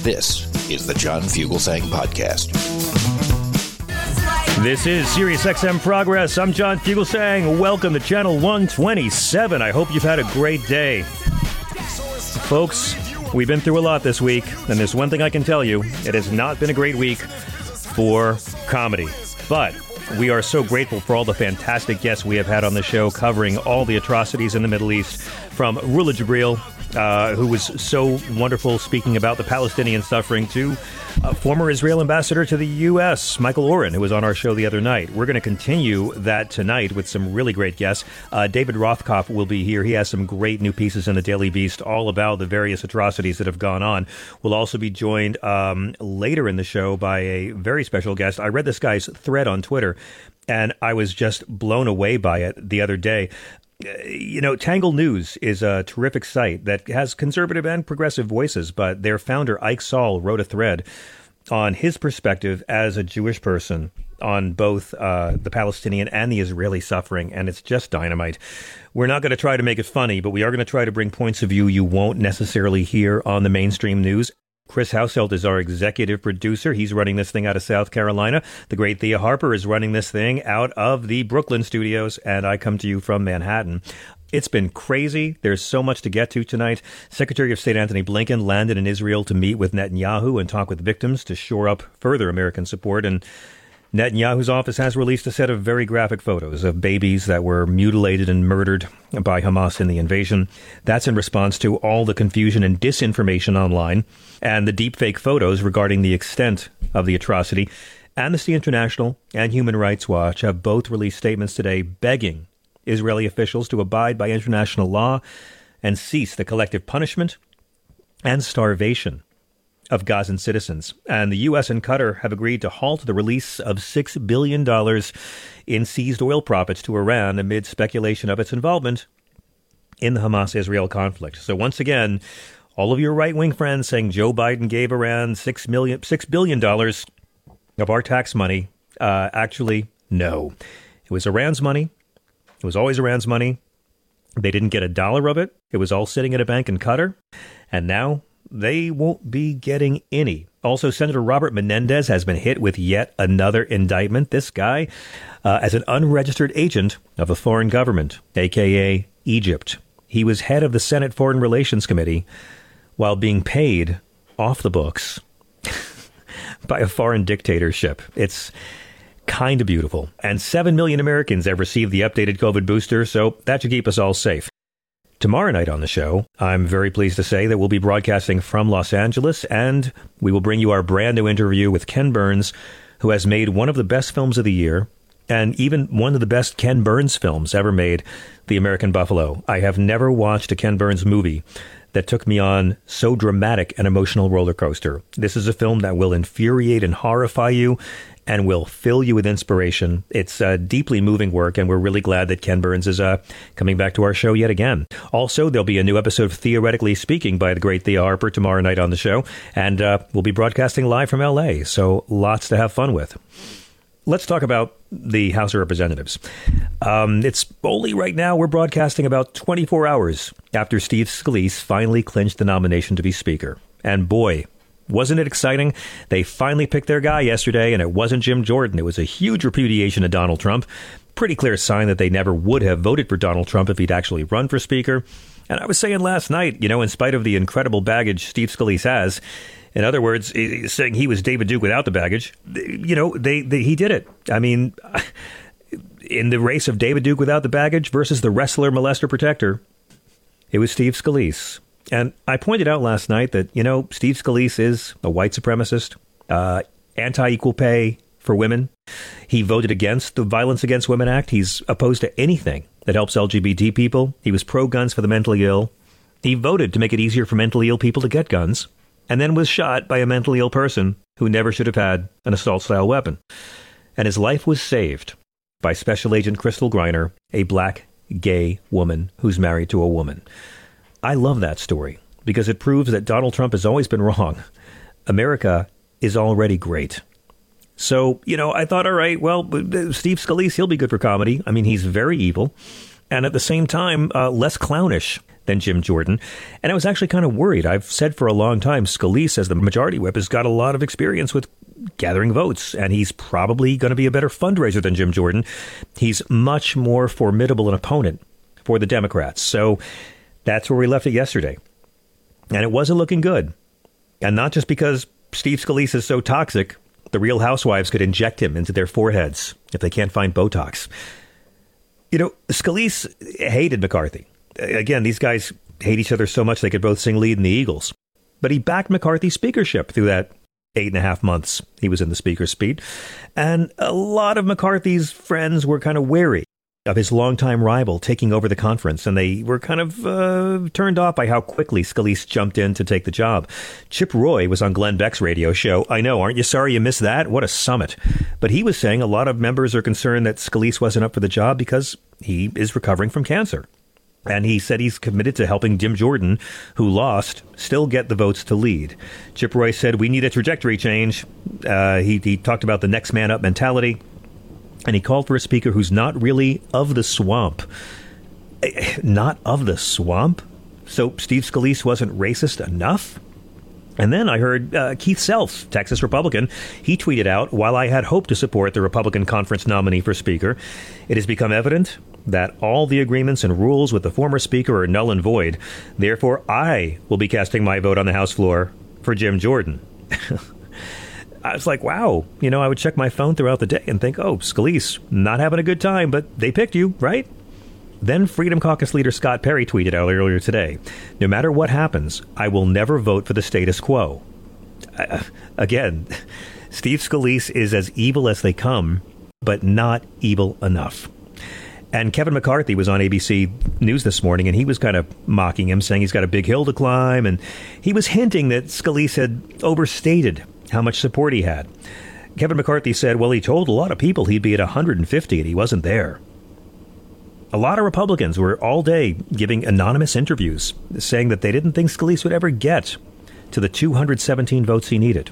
This is the John Fugelsang Podcast. This is SiriusXM Progress. I'm John Fugelsang. Welcome to Channel 127. I hope you've had a great day. Folks, we've been through a lot this week, and there's one thing I can tell you it has not been a great week for comedy. But we are so grateful for all the fantastic guests we have had on the show covering all the atrocities in the Middle East, from Rula Jebreal uh, who was so wonderful speaking about the Palestinian suffering, to uh, former Israel ambassador to the U.S., Michael Oren, who was on our show the other night. We're going to continue that tonight with some really great guests. Uh, David Rothkopf will be here. He has some great new pieces in the Daily Beast all about the various atrocities that have gone on. We'll also be joined um, later in the show by a very special guest. I read this guy's thread on Twitter and I was just blown away by it the other day you know, Tangle News is a terrific site that has conservative and progressive voices, but their founder, Ike Saul, wrote a thread on his perspective as a Jewish person on both uh, the Palestinian and the Israeli suffering, and it's just dynamite. We're not going to try to make it funny, but we are going to try to bring points of view you won't necessarily hear on the mainstream news. Chris Hauselt is our executive producer. He's running this thing out of South Carolina. The great Thea Harper is running this thing out of the Brooklyn studios, and I come to you from Manhattan. It's been crazy. There's so much to get to tonight. Secretary of State Antony Blinken landed in Israel to meet with Netanyahu and talk with victims to shore up further American support. And Netanyahu's office has released a set of very graphic photos of babies that were mutilated and murdered by Hamas in the invasion. That's in response to all the confusion and disinformation online and the deepfake photos regarding the extent of the atrocity. Amnesty International and Human Rights Watch have both released statements today begging Israeli officials to abide by international law and cease the collective punishment and starvation of Gazan citizens. And the U.S. and Qatar have agreed to halt the release of $6 billion in seized oil profits to Iran amid speculation of its involvement in the Hamas Israel conflict. So, once again, all of your right wing friends saying Joe Biden gave Iran $6, million, $6 billion of our tax money. Uh, actually, no. It was Iran's money. It was always Iran's money. They didn't get a dollar of it. It was all sitting in a bank in Qatar. And now they won't be getting any. Also, Senator Robert Menendez has been hit with yet another indictment. This guy, uh, as an unregistered agent of a foreign government, aka Egypt. He was head of the Senate Foreign Relations Committee while being paid off the books by a foreign dictatorship. It's kind of beautiful. And 7 million Americans have received the updated COVID booster, so that should keep us all safe. Tomorrow night on the show, I'm very pleased to say that we'll be broadcasting from Los Angeles and we will bring you our brand new interview with Ken Burns, who has made one of the best films of the year and even one of the best Ken Burns films ever made, The American Buffalo. I have never watched a Ken Burns movie that took me on so dramatic an emotional roller coaster. This is a film that will infuriate and horrify you and will fill you with inspiration. It's uh, deeply moving work, and we're really glad that Ken Burns is uh, coming back to our show yet again. Also, there'll be a new episode of Theoretically Speaking by the great Thea Harper tomorrow night on the show, and uh, we'll be broadcasting live from LA, so lots to have fun with. Let's talk about the House of Representatives. Um, it's only right now we're broadcasting about 24 hours after Steve Scalise finally clinched the nomination to be Speaker. And boy, wasn't it exciting? They finally picked their guy yesterday, and it wasn't Jim Jordan. It was a huge repudiation of Donald Trump. Pretty clear sign that they never would have voted for Donald Trump if he'd actually run for Speaker. And I was saying last night, you know, in spite of the incredible baggage Steve Scalise has, In other words, saying he was David Duke without the baggage. You know, they, they he did it. I mean, in the race of David Duke without the baggage versus the wrestler molester protector, it was Steve Scalise. And I pointed out last night that, you know, Steve Scalise is a white supremacist, uh, anti equal pay for women. He voted against the Violence Against Women Act. He's opposed to anything that helps LGBT people. He was pro guns for the mentally ill. He voted to make it easier for mentally ill people to get guns, and then was shot by a mentally ill person who never should have had an assault style weapon. And his life was saved by Special Agent Crystal Griner, a black gay woman who's married to a woman. I love that story because it proves that Donald Trump has always been wrong. America is already great. So, you know, I thought, all right, well, Steve Scalise, he'll be good for comedy. I mean, he's very evil and at the same time, uh, less clownish than Jim Jordan. And I was actually kind of worried. I've said for a long time, Scalise, as the majority whip, has got a lot of experience with gathering votes, and he's probably going to be a better fundraiser than Jim Jordan. He's much more formidable an opponent for the Democrats. So that's where we left it yesterday. And it wasn't looking good. And not just because Steve Scalise is so toxic, the real housewives could inject him into their foreheads if they can't find Botox. You know, Scalise hated McCarthy. Again, these guys hate each other so much they could both sing lead in the Eagles. But he backed McCarthy's speakership through that eight and a half months he was in the speaker's seat. And a lot of McCarthy's friends were kind of wary of his longtime rival taking over the conference, and they were kind of uh, turned off by how quickly Scalise jumped in to take the job. Chip Roy was on Glenn Beck's radio show. I know, aren't you sorry you missed that? What a summit. But he was saying a lot of members are concerned that Scalise wasn't up for the job because he is recovering from cancer. And he said he's committed to helping Jim Jordan, who lost, still get the votes to lead. Chip Roy said, We need a trajectory change. Uh, he, he talked about the next man up mentality. And he called for a speaker who's not really of the swamp. Not of the swamp? So Steve Scalise wasn't racist enough? And then I heard uh, Keith Self, Texas Republican, he tweeted out, While I had hoped to support the Republican conference nominee for Speaker, it has become evident that all the agreements and rules with the former Speaker are null and void. Therefore, I will be casting my vote on the House floor for Jim Jordan. I was like, wow, you know, I would check my phone throughout the day and think, oh, Scalise, not having a good time, but they picked you, right? Then Freedom Caucus leader Scott Perry tweeted out earlier today No matter what happens, I will never vote for the status quo. Uh, again, Steve Scalise is as evil as they come, but not evil enough. And Kevin McCarthy was on ABC News this morning, and he was kind of mocking him, saying he's got a big hill to climb. And he was hinting that Scalise had overstated how much support he had. Kevin McCarthy said, well, he told a lot of people he'd be at 150 and he wasn't there. A lot of Republicans were all day giving anonymous interviews saying that they didn't think Scalise would ever get to the 217 votes he needed.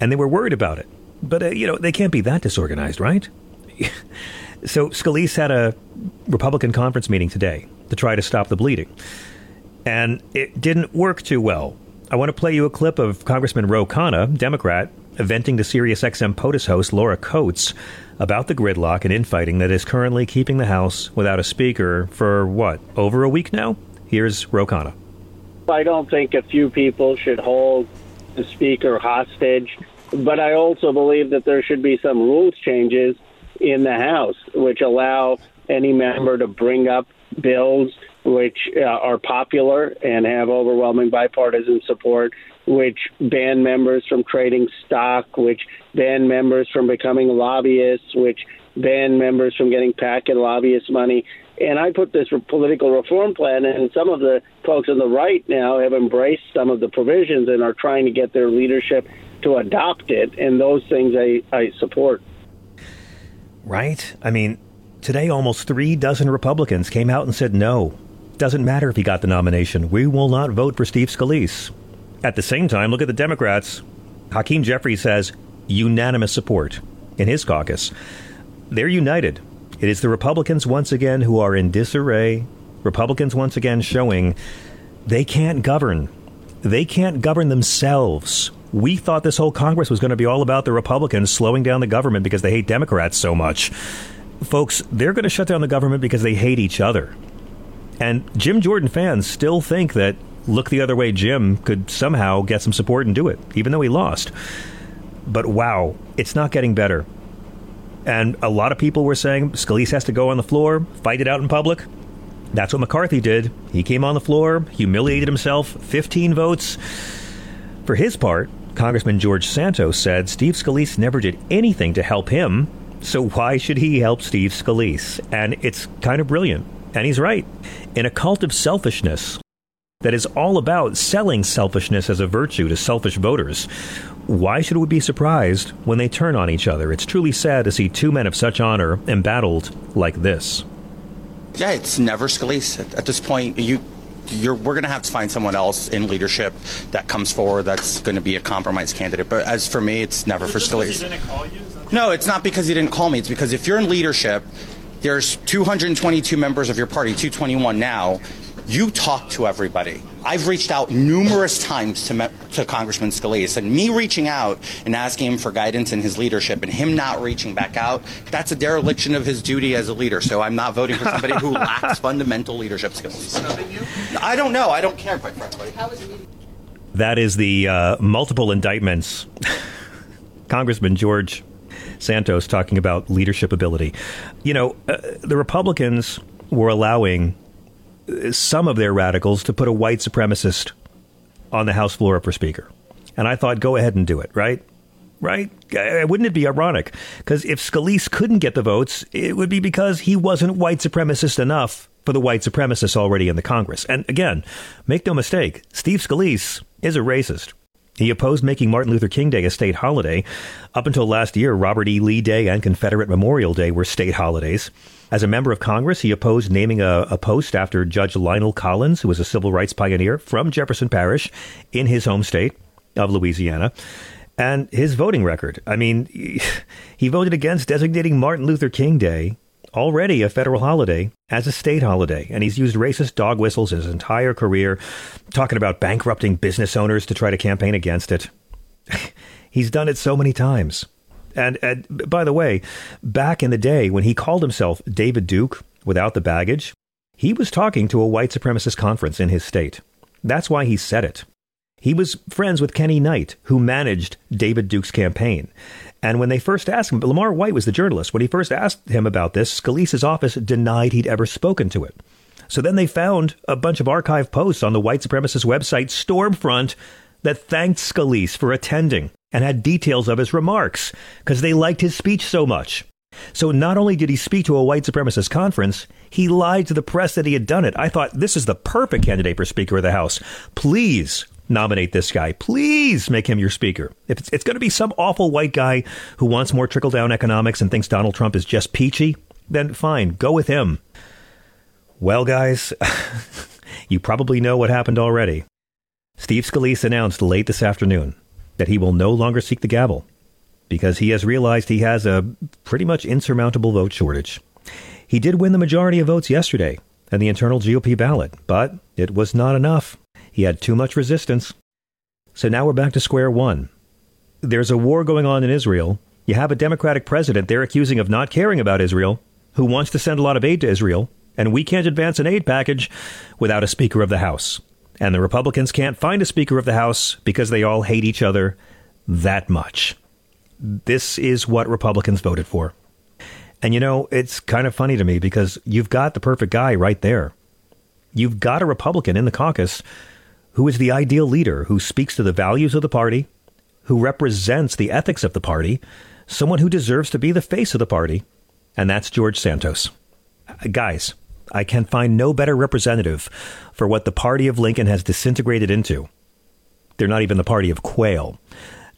And they were worried about it. But, uh, you know, they can't be that disorganized, right? so Scalise had a Republican conference meeting today to try to stop the bleeding. And it didn't work too well I want to play you a clip of Congressman Ro Khanna, Democrat, venting to SiriusXM POTUS host Laura Coates about the gridlock and infighting that is currently keeping the House without a speaker for what, over a week now? Here's Ro Khanna. I don't think a few people should hold the speaker hostage, but I also believe that there should be some rules changes in the House which allow any member to bring up bills which uh, are popular and have overwhelming bipartisan support, which ban members from trading stock, which ban members from becoming lobbyists, which ban members from getting packet lobbyist money. And I put this political reform plan, and some of the folks on the right now have embraced some of the provisions and are trying to get their leadership to adopt it. And those things I, I support. Right? I mean, today almost three dozen Republicans came out and said no doesn't matter if he got the nomination. We will not vote for Steve Scalise. At the same time, look at the Democrats. Hakeem Jeffries has unanimous support in his caucus. They're united. It is the Republicans once again who are in disarray. Republicans once again showing they can't govern. They can't govern themselves. We thought this whole Congress was going to be all about the Republicans slowing down the government because they hate Democrats so much. Folks, they're going to shut down the government because they hate each other. And Jim Jordan fans still think that look the other way Jim could somehow get some support and do it, even though he lost. But wow, it's not getting better. And a lot of people were saying Scalise has to go on the floor, fight it out in public. That's what McCarthy did. He came on the floor, humiliated himself, 15 votes. For his part, Congressman George Santos said Steve Scalise never did anything to help him, so why should he help Steve Scalise? And it's kind of brilliant. And he's right. In a cult of selfishness that is all about selling selfishness as a virtue to selfish voters, why should we be surprised when they turn on each other? It's truly sad to see two men of such honor embattled like this. Yeah, it's never Scalise. At, at this point, you you're, we're going to have to find someone else in leadership that comes forward that's going to be a compromise candidate. But as for me, it's never for Scalise. No, it's not because he didn't call me. It's because if you're in leadership, there's 222 members of your party, 221 now. You talk to everybody. I've reached out numerous times to, to Congressman Scalise, and me reaching out and asking him for guidance in his leadership and him not reaching back out, that's a dereliction of his duty as a leader. So I'm not voting for somebody who lacks fundamental leadership skills. I don't know. I don't care, quite frankly. That is the uh, multiple indictments. Congressman George Santos talking about leadership ability. You know, uh, the Republicans were allowing some of their radicals to put a white supremacist on the House floor for Speaker. And I thought, go ahead and do it, right? Right? Uh, wouldn't it be ironic? Because if Scalise couldn't get the votes, it would be because he wasn't white supremacist enough for the white supremacists already in the Congress. And again, make no mistake, Steve Scalise is a racist. He opposed making Martin Luther King Day a state holiday. Up until last year, Robert E. Lee Day and Confederate Memorial Day were state holidays. As a member of Congress, he opposed naming a, a, post after Judge Lionel Collins, who was a civil rights pioneer from Jefferson Parish in his home state of Louisiana. And his voting record I mean, he voted against designating Martin Luther King Day, already a federal holiday, as a state holiday. And he's used racist dog whistles his entire career, talking about bankrupting business owners to try to campaign against it. he's done it so many times. And, and by the way, back in the day when he called himself David Duke without the baggage, he was talking to a white supremacist conference in his state. That's why he said it. He was friends with Kenny Knight, who managed David Duke's campaign. And when they first asked him, Lamar White was the journalist, when he first asked him about this, Scalise's office denied he'd ever spoken to it. So then they found a bunch of archive posts on the white supremacist website Stormfront that thanked Scalise for attending and had details of his remarks because they liked his speech so much. So not only did he speak to a white supremacist conference, he lied to the press that he had done it. I thought this is the perfect candidate for Speaker of the House. Please nominate this guy. Please make him your speaker. If it's, it's going to be some awful white guy who wants more trickle down economics and thinks Donald Trump is just peachy, then fine, go with him. Well, guys, you probably know what happened already. Steve Scalise announced late this afternoon that he will no longer seek the gavel because he has realized he has a pretty much insurmountable vote shortage. He did win the majority of votes yesterday in the internal GOP ballot, but it was not enough. He had too much resistance. So now we're back to square one. There's a war going on in Israel. You have a Democratic president they're accusing of not caring about Israel, who wants to send a lot of aid to Israel, and we can't advance an aid package without a Speaker of the House. And the Republicans can't find a Speaker of the House because they all hate each other that much. This is what Republicans voted for. And you know, it's kind of funny to me because you've got the perfect guy right there. You've got a Republican in the caucus who is the ideal leader, who speaks to the values of the party, who represents the ethics of the party, someone who deserves to be the face of the party, and that's George Santos. Uh, guys, I can find no better representative for what the party of Lincoln has disintegrated into. They're not even the party of Quayle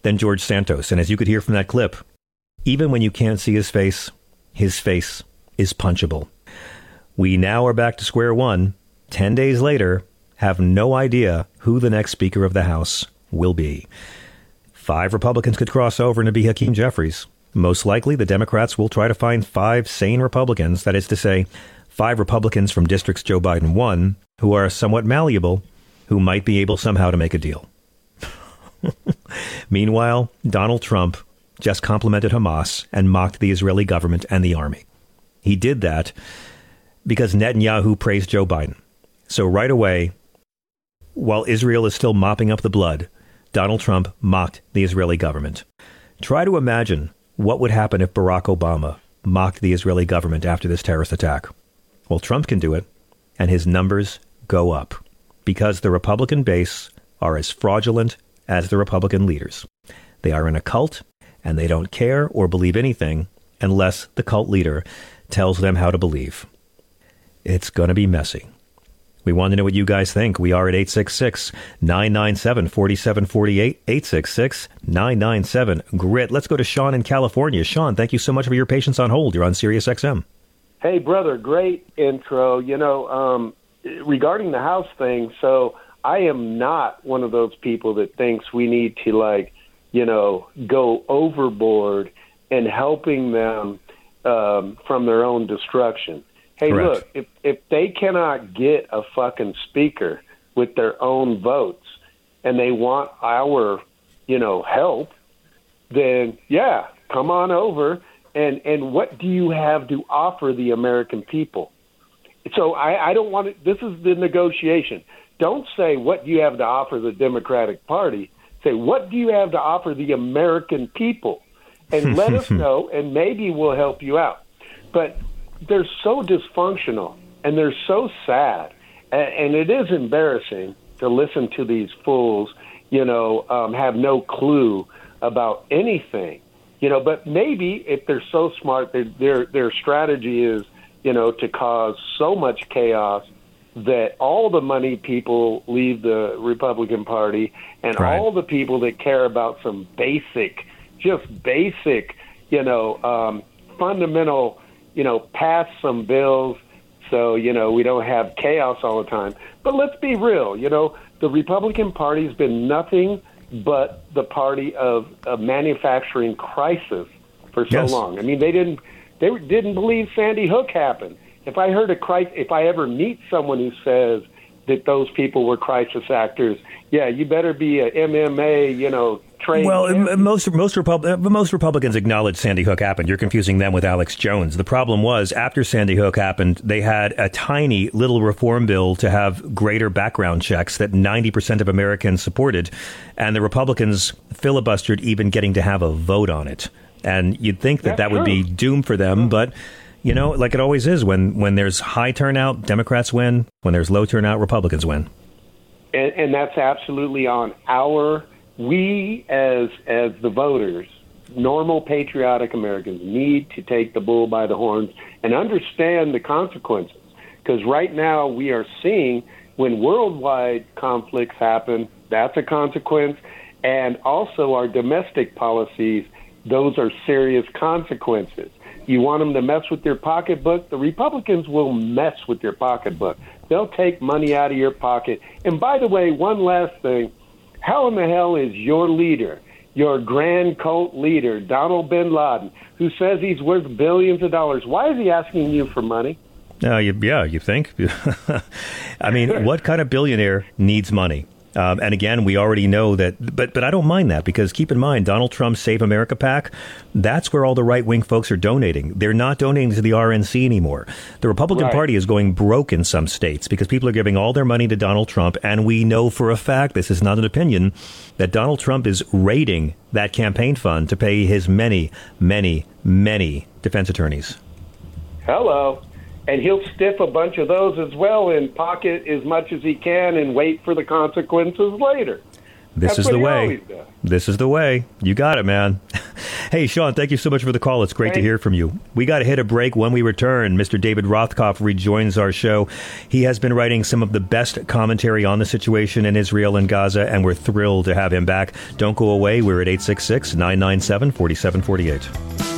than George Santos. And as you could hear from that clip, even when you can't see his face, his face is punchable. We now are back to square one. Ten days later, have no idea who the next Speaker of the House will be. Five Republicans could cross over and be Hakeem Jeffries. Most likely, the Democrats will try to find five sane Republicans, that is to say, five Republicans from districts Joe Biden won, who are somewhat malleable, who might be able somehow to make a deal. Meanwhile, Donald Trump just complimented Hamas and mocked the Israeli government and the army. He did that because Netanyahu praised Joe Biden. So right away, while Israel is still mopping up the blood, Donald Trump mocked the Israeli government. Try to imagine what would happen if Barack Obama mocked the Israeli government after this terrorist attack. Well, Trump can do it, and his numbers go up because the Republican base are as fraudulent as the Republican leaders. They are in a cult, and they don't care or believe anything unless the cult leader tells them how to believe. It's going to be messy. We want to know what you guys think. We are at 866 997 4748. 866 997 GRIT. Let's go to Sean in California. Sean, thank you so much for your patience on hold. You're on Sirius XM. Hey, brother, great intro. You know, um, regarding the house thing, so I am not one of those people that thinks we need to, like, you know, go overboard and helping them um, from their own destruction. Hey, Correct. look, if if they cannot get a fucking speaker with their own votes and they want our, you know, help, then yeah, come on over and and what do you have to offer the American people? So I, I don't want to. This is the negotiation. Don't say what do you have to offer the Democratic Party. Say what do you have to offer the American people, and let us know, and maybe we'll help you out. But they're so dysfunctional and they're so sad, and, and it is embarrassing to listen to these fools. You know, um, have no clue about anything. You know, but maybe if they're so smart, their their their strategy is, you know, to cause so much chaos that all the money people leave the Republican Party, and Right. all the people that care about some basic, just basic, you know, um, fundamental, you know, pass some bills so you know we don't have chaos all the time. But let's be real, you know, the Republican Party's been nothing but the party of a manufacturing crisis for so Yes. long. I mean, they didn't they didn't believe Sandy Hook happened. If I heard a crisis, if I ever meet someone who says that those people were crisis actors, yeah, you better be a MMA, you know, trained. Well, m- most most Repub- uh, most Republicans acknowledge Sandy Hook happened. You're confusing them with Alex Jones. The problem was after Sandy Hook happened, they had a tiny little reform bill to have greater background checks that 90% of Americans supported, and the Republicans filibustered even getting to have a vote on it. And you'd think that That's that would be doom for them, but you know, like it always is when when there's high turnout, Democrats win. When there's low turnout, Republicans win. and, and that's absolutely on our we as as the voters normal patriotic americans need to take the bull by the horns and understand the consequences because right now we are seeing when worldwide conflicts happen that's a consequence and also our domestic policies those are serious consequences you want them to mess with your pocketbook? The Republicans will mess with your pocketbook. They'll take money out of your pocket. And by the way, one last thing how in the hell is your leader, your grand cult leader, Donald bin Laden, who says he's worth billions of dollars, why is he asking you for money? Uh, you, yeah, you think? I mean, what kind of billionaire needs money? Um, and again, we already know that, but but I don't mind that because keep in mind, Donald Trump's Save America PAC, that's where all the right wing folks are donating. They're not donating to the RNC anymore. The Republican Right. Party is going broke in some states because people are giving all their money to Donald Trump, and we know for a fact, this is not an opinion, that Donald Trump is raiding that campaign fund to pay his many, many, many defense attorneys. Hello. And he'll stiff a bunch of those as well and pocket as much as he can and wait for the consequences later. This That's is the way. This is the way. You got it, man. hey, Sean, thank you so much for the call. It's great to hear from you. We got to hit a break. When we return, Mr. David Rothkopf rejoins our show. He has been writing some of the best commentary on the situation in Israel and Gaza, and we're thrilled to have him back. Don't go away. We're at 866 997 4748.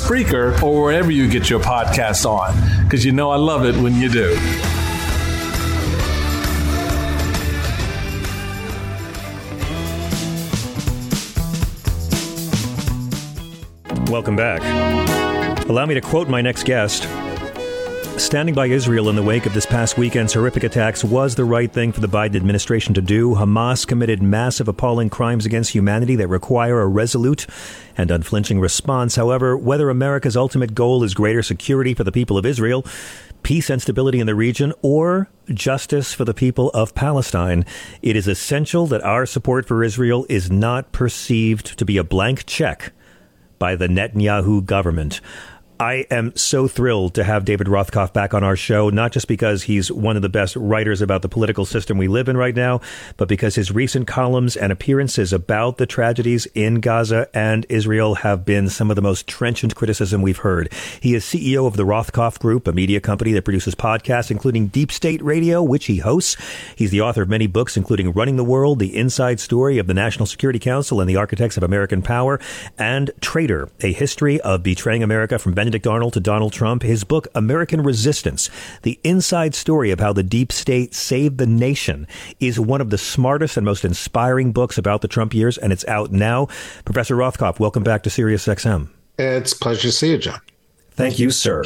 Spreaker, or wherever you get your podcasts on, because you know I love it when you do. Welcome back. Allow me to quote my next guest. Standing by Israel in the wake of this past weekend's horrific attacks was the right thing for the Biden administration to do. Hamas committed massive, appalling crimes against humanity that require a resolute and unflinching response. However, whether America's ultimate goal is greater security for the people of Israel, peace and stability in the region, or justice for the people of Palestine, it is essential that our support for Israel is not perceived to be a blank check by the Netanyahu government. I am so thrilled to have David Rothkopf back on our show, not just because he's one of the best writers about the political system we live in right now, but because his recent columns and appearances about the tragedies in Gaza and Israel have been some of the most trenchant criticism we've heard. He is CEO of the Rothkopf Group, a media company that produces podcasts, including Deep State Radio, which he hosts. He's the author of many books, including Running the World, The Inside Story of the National Security Council and the Architects of American Power, and Traitor, a history of betraying America from Benedict Benedict Arnold to Donald Trump, his book, American Resistance, the inside story of how the deep state saved the nation, is one of the smartest and most inspiring books about the Trump years, and it's out now. Professor Rothkopf, welcome back to SiriusXM. It's a pleasure to see you, John. Thank, Thank you, sir.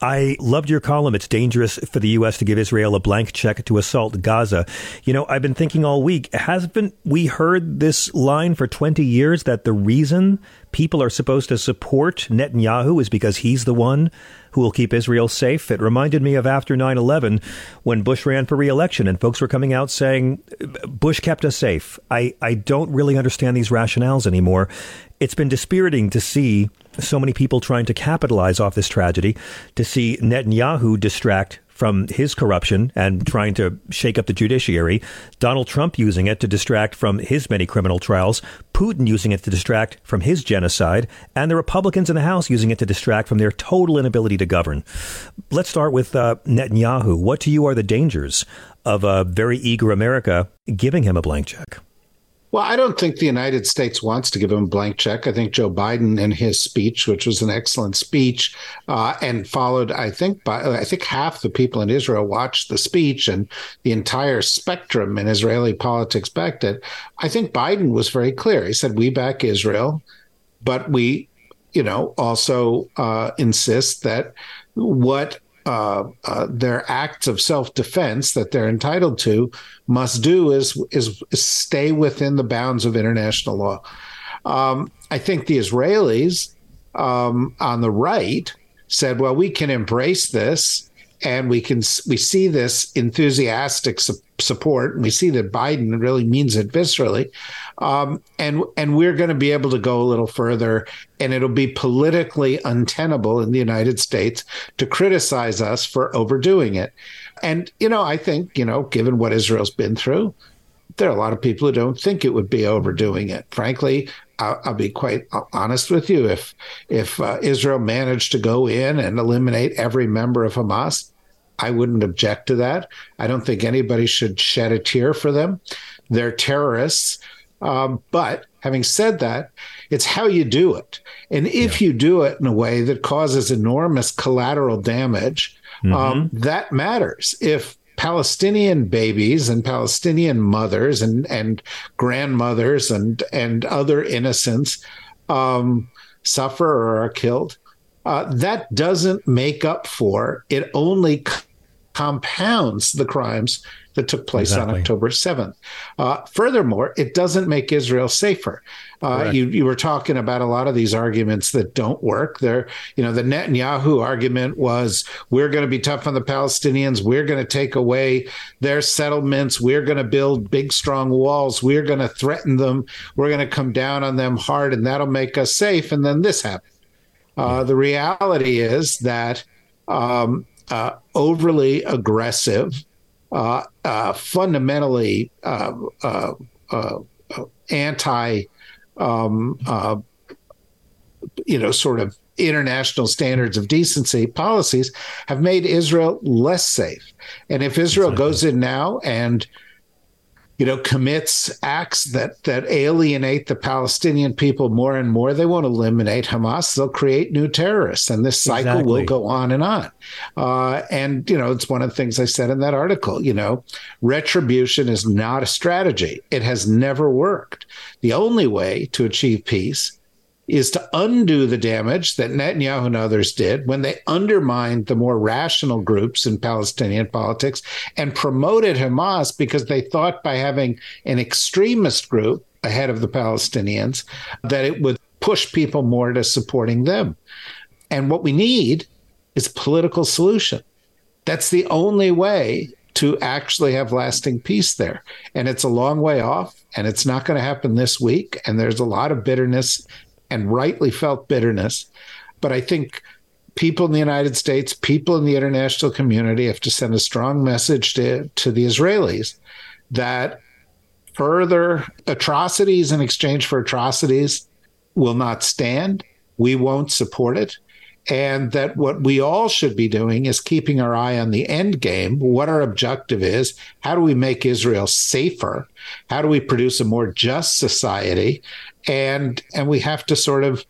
I loved your column. It's dangerous for the U.S. to give Israel a blank check to assault Gaza. You know, I've been thinking all week, hasn't we heard this line for 20 years that the reason people are supposed to support Netanyahu is because he's the one who will keep Israel safe? It reminded me of after 9 11 when Bush ran for reelection and folks were coming out saying, Bush kept us safe. I, I don't really understand these rationales anymore. It's been dispiriting to see so many people trying to capitalize off this tragedy, to see Netanyahu distract from his corruption and trying to shake up the judiciary, Donald Trump using it to distract from his many criminal trials, Putin using it to distract from his genocide, and the Republicans in the House using it to distract from their total inability to govern. Let's start with uh, Netanyahu. What to you are the dangers of a very eager America giving him a blank check? Well, I don't think the United States wants to give him a blank check. I think Joe Biden, in his speech, which was an excellent speech, uh, and followed, I think, by I think half the people in Israel watched the speech, and the entire spectrum in Israeli politics backed it. I think Biden was very clear. He said, "We back Israel, but we, you know, also uh, insist that what uh, uh, their acts of self-defense that they're entitled to must do is, is, stay within the bounds of international law. Um, I think the Israelis um, on the right said, "Well, we can embrace this, and we can we see this enthusiastic su- support, and we see that Biden really means it viscerally, um, and and we're going to be able to go a little further, and it'll be politically untenable in the United States to criticize us for overdoing it." And you know, I think you know, given what Israel's been through, there are a lot of people who don't think it would be overdoing it. Frankly, I'll, I'll be quite honest with you. If if uh, Israel managed to go in and eliminate every member of Hamas, I wouldn't object to that. I don't think anybody should shed a tear for them. They're terrorists. Um, but having said that, it's how you do it. And if yeah. you do it in a way that causes enormous collateral damage, mm-hmm. um, that matters. If Palestinian babies and Palestinian mothers and, and grandmothers and, and other innocents um, suffer or are killed, uh, that doesn't make up for it only compounds the crimes that took place exactly. on October 7th. Uh, furthermore, it doesn't make Israel safer. Uh, you, you were talking about a lot of these arguments that don't work. There, you know, the Netanyahu argument was we're going to be tough on the Palestinians. We're going to take away their settlements. We're going to build big, strong walls. We're going to threaten them. We're going to come down on them hard, and that'll make us safe. And then this happened. Uh, the reality is that um, uh, overly aggressive, fundamentally uh, uh, anti, um, you know, sort of international standards of decency policies have made Israel less safe. And if Israel exactly. goes in now and you know, commits acts that that alienate the Palestinian people more and more, they won't eliminate Hamas. They'll create new terrorists, and this cycle exactly. will go on and on. Uh, and you know, it's one of the things I said in that article. You know, retribution is not a strategy. It has never worked. The only way to achieve peace is to undo the damage that Netanyahu and others did when they undermined the more rational groups in Palestinian politics and promoted Hamas because they thought by having an extremist group ahead of the Palestinians that it would push people more to supporting them. And what we need is political solution. That's the only way to actually have lasting peace there. And it's a long way off, and it's not going to happen this week. And there's a lot of bitterness and rightly felt bitterness. But I think people in the United States, people in the international community have to send a strong message to, to the Israelis that further atrocities in exchange for atrocities will not stand. We won't support it. And that what we all should be doing is keeping our eye on the end game, what our objective is. How do we make Israel safer? How do we produce a more just society? and and we have to sort of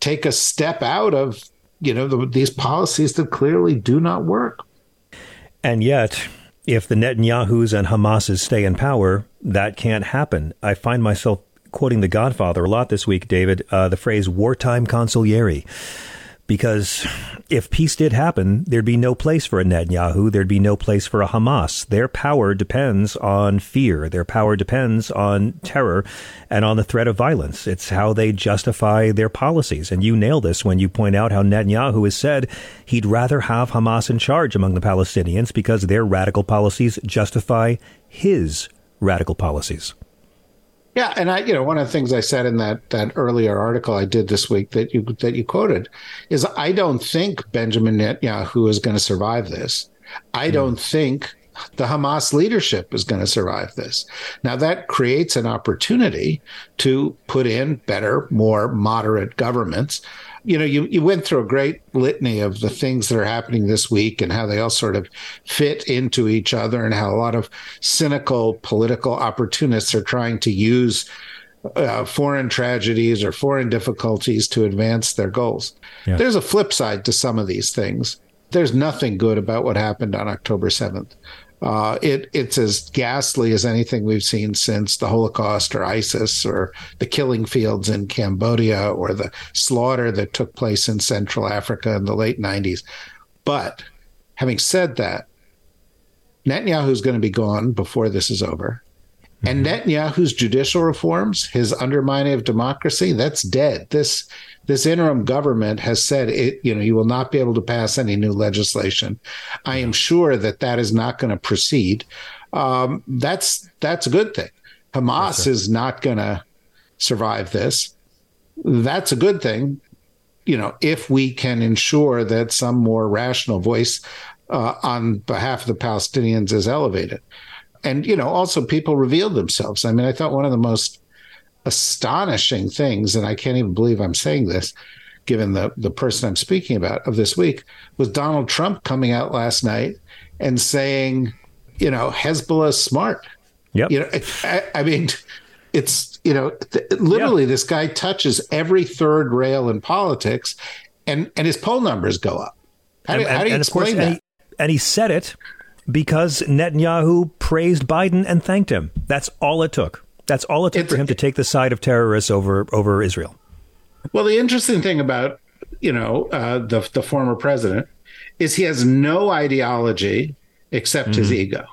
take a step out of you know the, these policies that clearly do not work. And yet, if the Netanyahu's and Hamas's stay in power, that can't happen. I find myself quoting The Godfather a lot this week, David. Uh, the phrase "wartime consigliere." Because if peace did happen, there'd be no place for a Netanyahu. There'd be no place for a Hamas. Their power depends on fear. Their power depends on terror and on the threat of violence. It's how they justify their policies. And you nail this when you point out how Netanyahu has said he'd rather have Hamas in charge among the Palestinians because their radical policies justify his radical policies. Yeah, and I, you know, one of the things I said in that that earlier article I did this week that you that you quoted is I don't think Benjamin Netanyahu is going to survive this. I hmm. don't think the Hamas leadership is going to survive this. Now that creates an opportunity to put in better, more moderate governments you know, you, you went through a great litany of the things that are happening this week and how they all sort of fit into each other and how a lot of cynical political opportunists are trying to use uh, foreign tragedies or foreign difficulties to advance their goals. Yeah. There's a flip side to some of these things. There's nothing good about what happened on October 7th. Uh, it it's as ghastly as anything we've seen since the Holocaust or ISIS or the killing fields in Cambodia or the slaughter that took place in Central Africa in the late 90s. But having said that, Netanyahu's going to be gone before this is over. And. Netanyahu's judicial reforms, his undermining of democracy, that's dead. This this interim government has said it, you know, you will not be able to pass any new legislation. I am sure that that is not going to proceed. Um, that's that's a good thing. Hamas is not going to survive this. That's a good thing, you know, if we can ensure that some more rational voice uh, on behalf of the Palestinians is elevated. And you know, also people revealed themselves. I mean, I thought one of the most astonishing things, and I can't even believe I'm saying this, given the the person I'm speaking about of this week, was Donald Trump coming out last night and saying, you know, Hezbollah's smart. Yeah. You know, I, I, mean, it's you know, th- literally this guy touches every third rail in politics, and and his poll numbers go up. How, and, do, how do you explain course, that? And he, and he said it because Netanyahu praised Biden and thanked him. That's all it took. That's all it took it's, for him to take the side of terrorists over over Israel. Well, the interesting thing about you know uh, the the former president is he has no ideology except mm-hmm. his ego.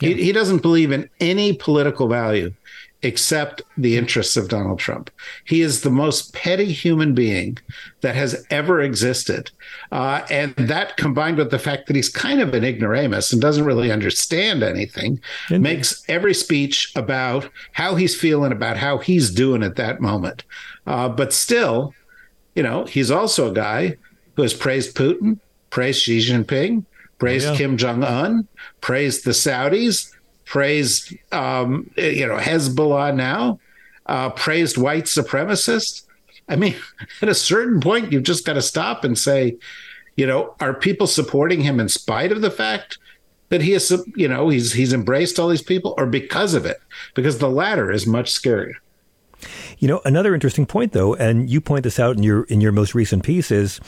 He, he doesn't believe in any political value except the interests of Donald Trump. He is the most petty human being that has ever existed. Uh, and that combined with the fact that he's kind of an ignoramus and doesn't really understand anything Indeed. makes every speech about how he's feeling, about how he's doing at that moment. Uh, but still, you know, he's also a guy who has praised Putin, praised Xi Jinping, praised oh, yeah. Kim Jong un, praised the Saudis, praised um, you know Hezbollah now, uh, praised white supremacists. I mean, at a certain point, you've just got to stop and say, you know, are people supporting him in spite of the fact that he is, you know, he's he's embraced all these people, or because of it? Because the latter is much scarier. You know, another interesting point, though, and you point this out in your in your most recent piece is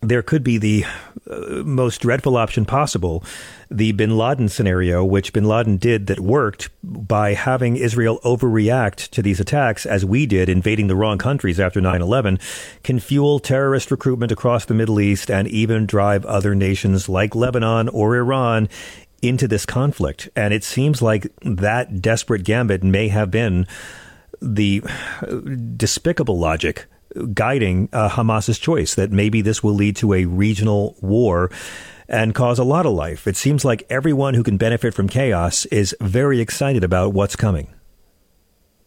there could be the uh, most dreadful option possible the bin Laden scenario, which bin Laden did that worked by having Israel overreact to these attacks, as we did, invading the wrong countries after 9 11, can fuel terrorist recruitment across the Middle East and even drive other nations like Lebanon or Iran into this conflict. And it seems like that desperate gambit may have been the despicable logic guiding uh, Hamas's choice that maybe this will lead to a regional war and cause a lot of life. It seems like everyone who can benefit from chaos is very excited about what's coming.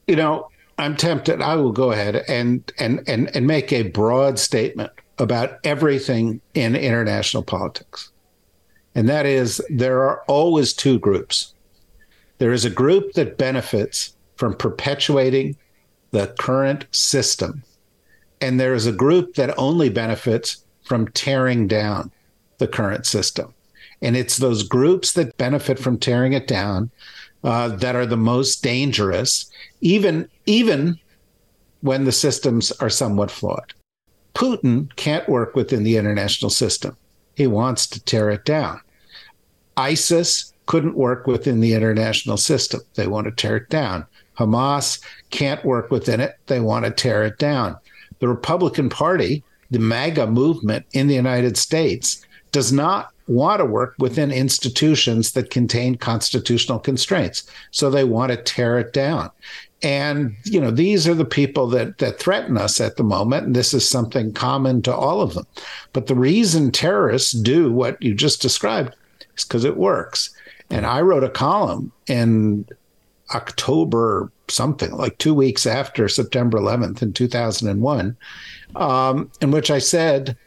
You know, I'm tempted. I will go ahead and and and and make a broad statement about everything in international politics. And that is there are always two groups. There is a group that benefits from perpetuating the current system and there is a group that only benefits from tearing down the current system. And it's those groups that benefit from tearing it down uh, that are the most dangerous, even even when the systems are somewhat flawed. Putin can't work within the international system. He wants to tear it down. ISIS couldn't work within the international system. They want to tear it down. Hamas can't work within it. They want to tear it down the Republican Party, the MAGA movement in the United States, does not want to work within institutions that contain constitutional constraints. So they want to tear it down. And you know these are the people that that threaten us at the moment, and this is something common to all of them. But the reason terrorists do what you just described is because it works. And I wrote a column in October something like two weeks after September 11th in 2001, um, in which I said,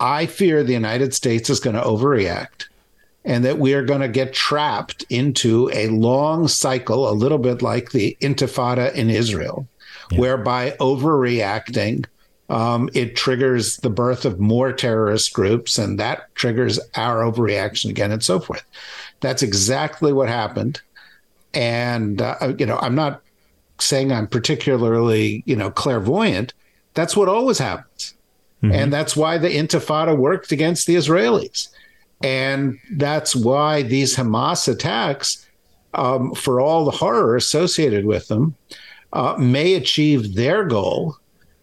I fear the United States is going to overreact and that we are going to get trapped into a long cycle, a little bit like the Intifada in Israel, yeah. whereby overreacting. Um, it triggers the birth of more terrorist groups, and that triggers our overreaction again, and so forth. That's exactly what happened and uh, you know, I'm not saying I'm particularly you know clairvoyant. That's what always happens, mm-hmm. and that's why the Intifada worked against the Israelis, and that's why these Hamas attacks, um, for all the horror associated with them, uh, may achieve their goal.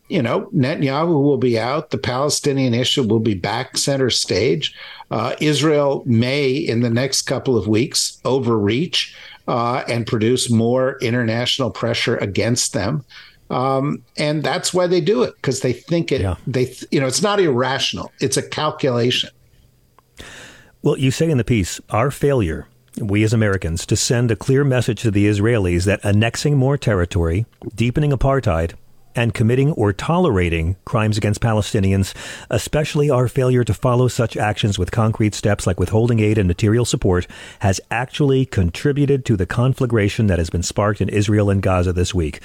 You know, Netanyahu will be out. The Palestinian issue will be back center stage. Uh, Israel may, in the next couple of weeks, overreach uh, and produce more international pressure against them. Um, and that's why they do it because they think it. Yeah. They, you know, it's not irrational; it's a calculation. Well, you say in the piece, our failure, we as Americans, to send a clear message to the Israelis that annexing more territory, deepening apartheid, and committing or tolerating crimes against Palestinians, especially our failure to follow such actions with concrete steps like withholding aid and material support, has actually contributed to the conflagration that has been sparked in Israel and Gaza this week.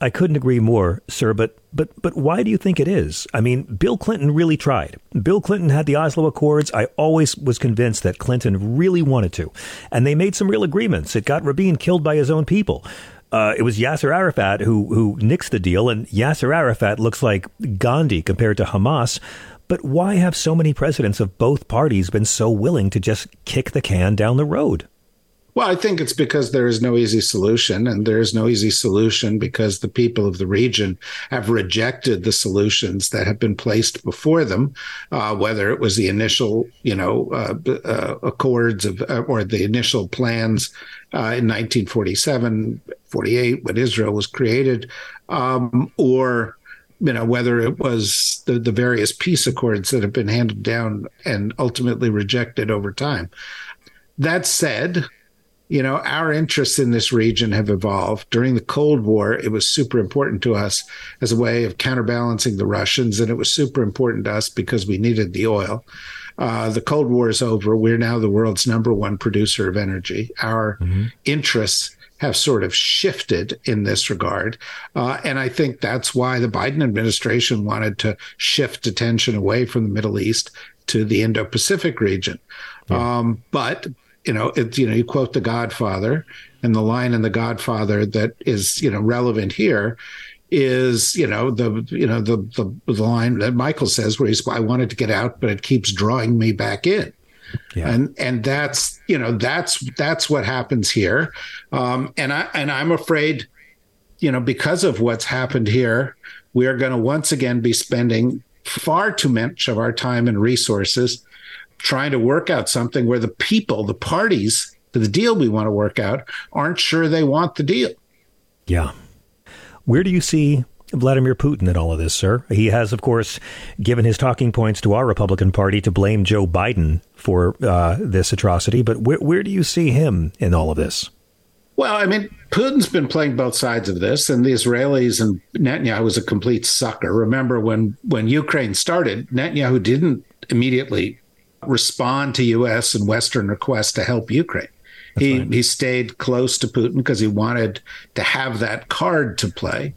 I couldn't agree more, sir, but but but why do you think it is? I mean, Bill Clinton really tried. Bill Clinton had the Oslo Accords. I always was convinced that Clinton really wanted to. And they made some real agreements. It got Rabin killed by his own people uh, it was Yasser Arafat who who nixed the deal, and Yasser Arafat looks like Gandhi compared to Hamas. But why have so many presidents of both parties been so willing to just kick the can down the road? Well, I think it's because there is no easy solution, and there is no easy solution because the people of the region have rejected the solutions that have been placed before them, uh, whether it was the initial, you know, uh, uh, accords of uh, or the initial plans uh, in 1947, 48 when Israel was created, um, or you know whether it was the, the various peace accords that have been handed down and ultimately rejected over time. That said, you know, our interests in this region have evolved. During the Cold War, it was super important to us as a way of counterbalancing the Russians, and it was super important to us because we needed the oil. Uh, the Cold War is over. We're now the world's number one producer of energy. Our mm-hmm. interests have sort of shifted in this regard. Uh, and I think that's why the Biden administration wanted to shift attention away from the Middle East to the Indo Pacific region. Yeah. Um, but you know, it's you know, you quote The Godfather, and the line in The Godfather that is you know relevant here is you know the you know the the, the line that Michael says where he's I wanted to get out, but it keeps drawing me back in. Yeah. And and that's you know that's that's what happens here, um, and I and I'm afraid, you know, because of what's happened here, we are going to once again be spending far too much of our time and resources trying to work out something where the people, the parties to the deal we want to work out, aren't sure they want the deal. Yeah. Where do you see Vladimir Putin in all of this, sir? He has, of course, given his talking points to our Republican Party to blame Joe Biden for uh, this atrocity. But where, where do you see him in all of this? Well, I mean, Putin's been playing both sides of this, and the Israelis and Netanyahu was a complete sucker. Remember when when Ukraine started, Netanyahu didn't immediately respond to U.S. and Western requests to help Ukraine. That's he he stayed close to Putin because he wanted to have that card to play,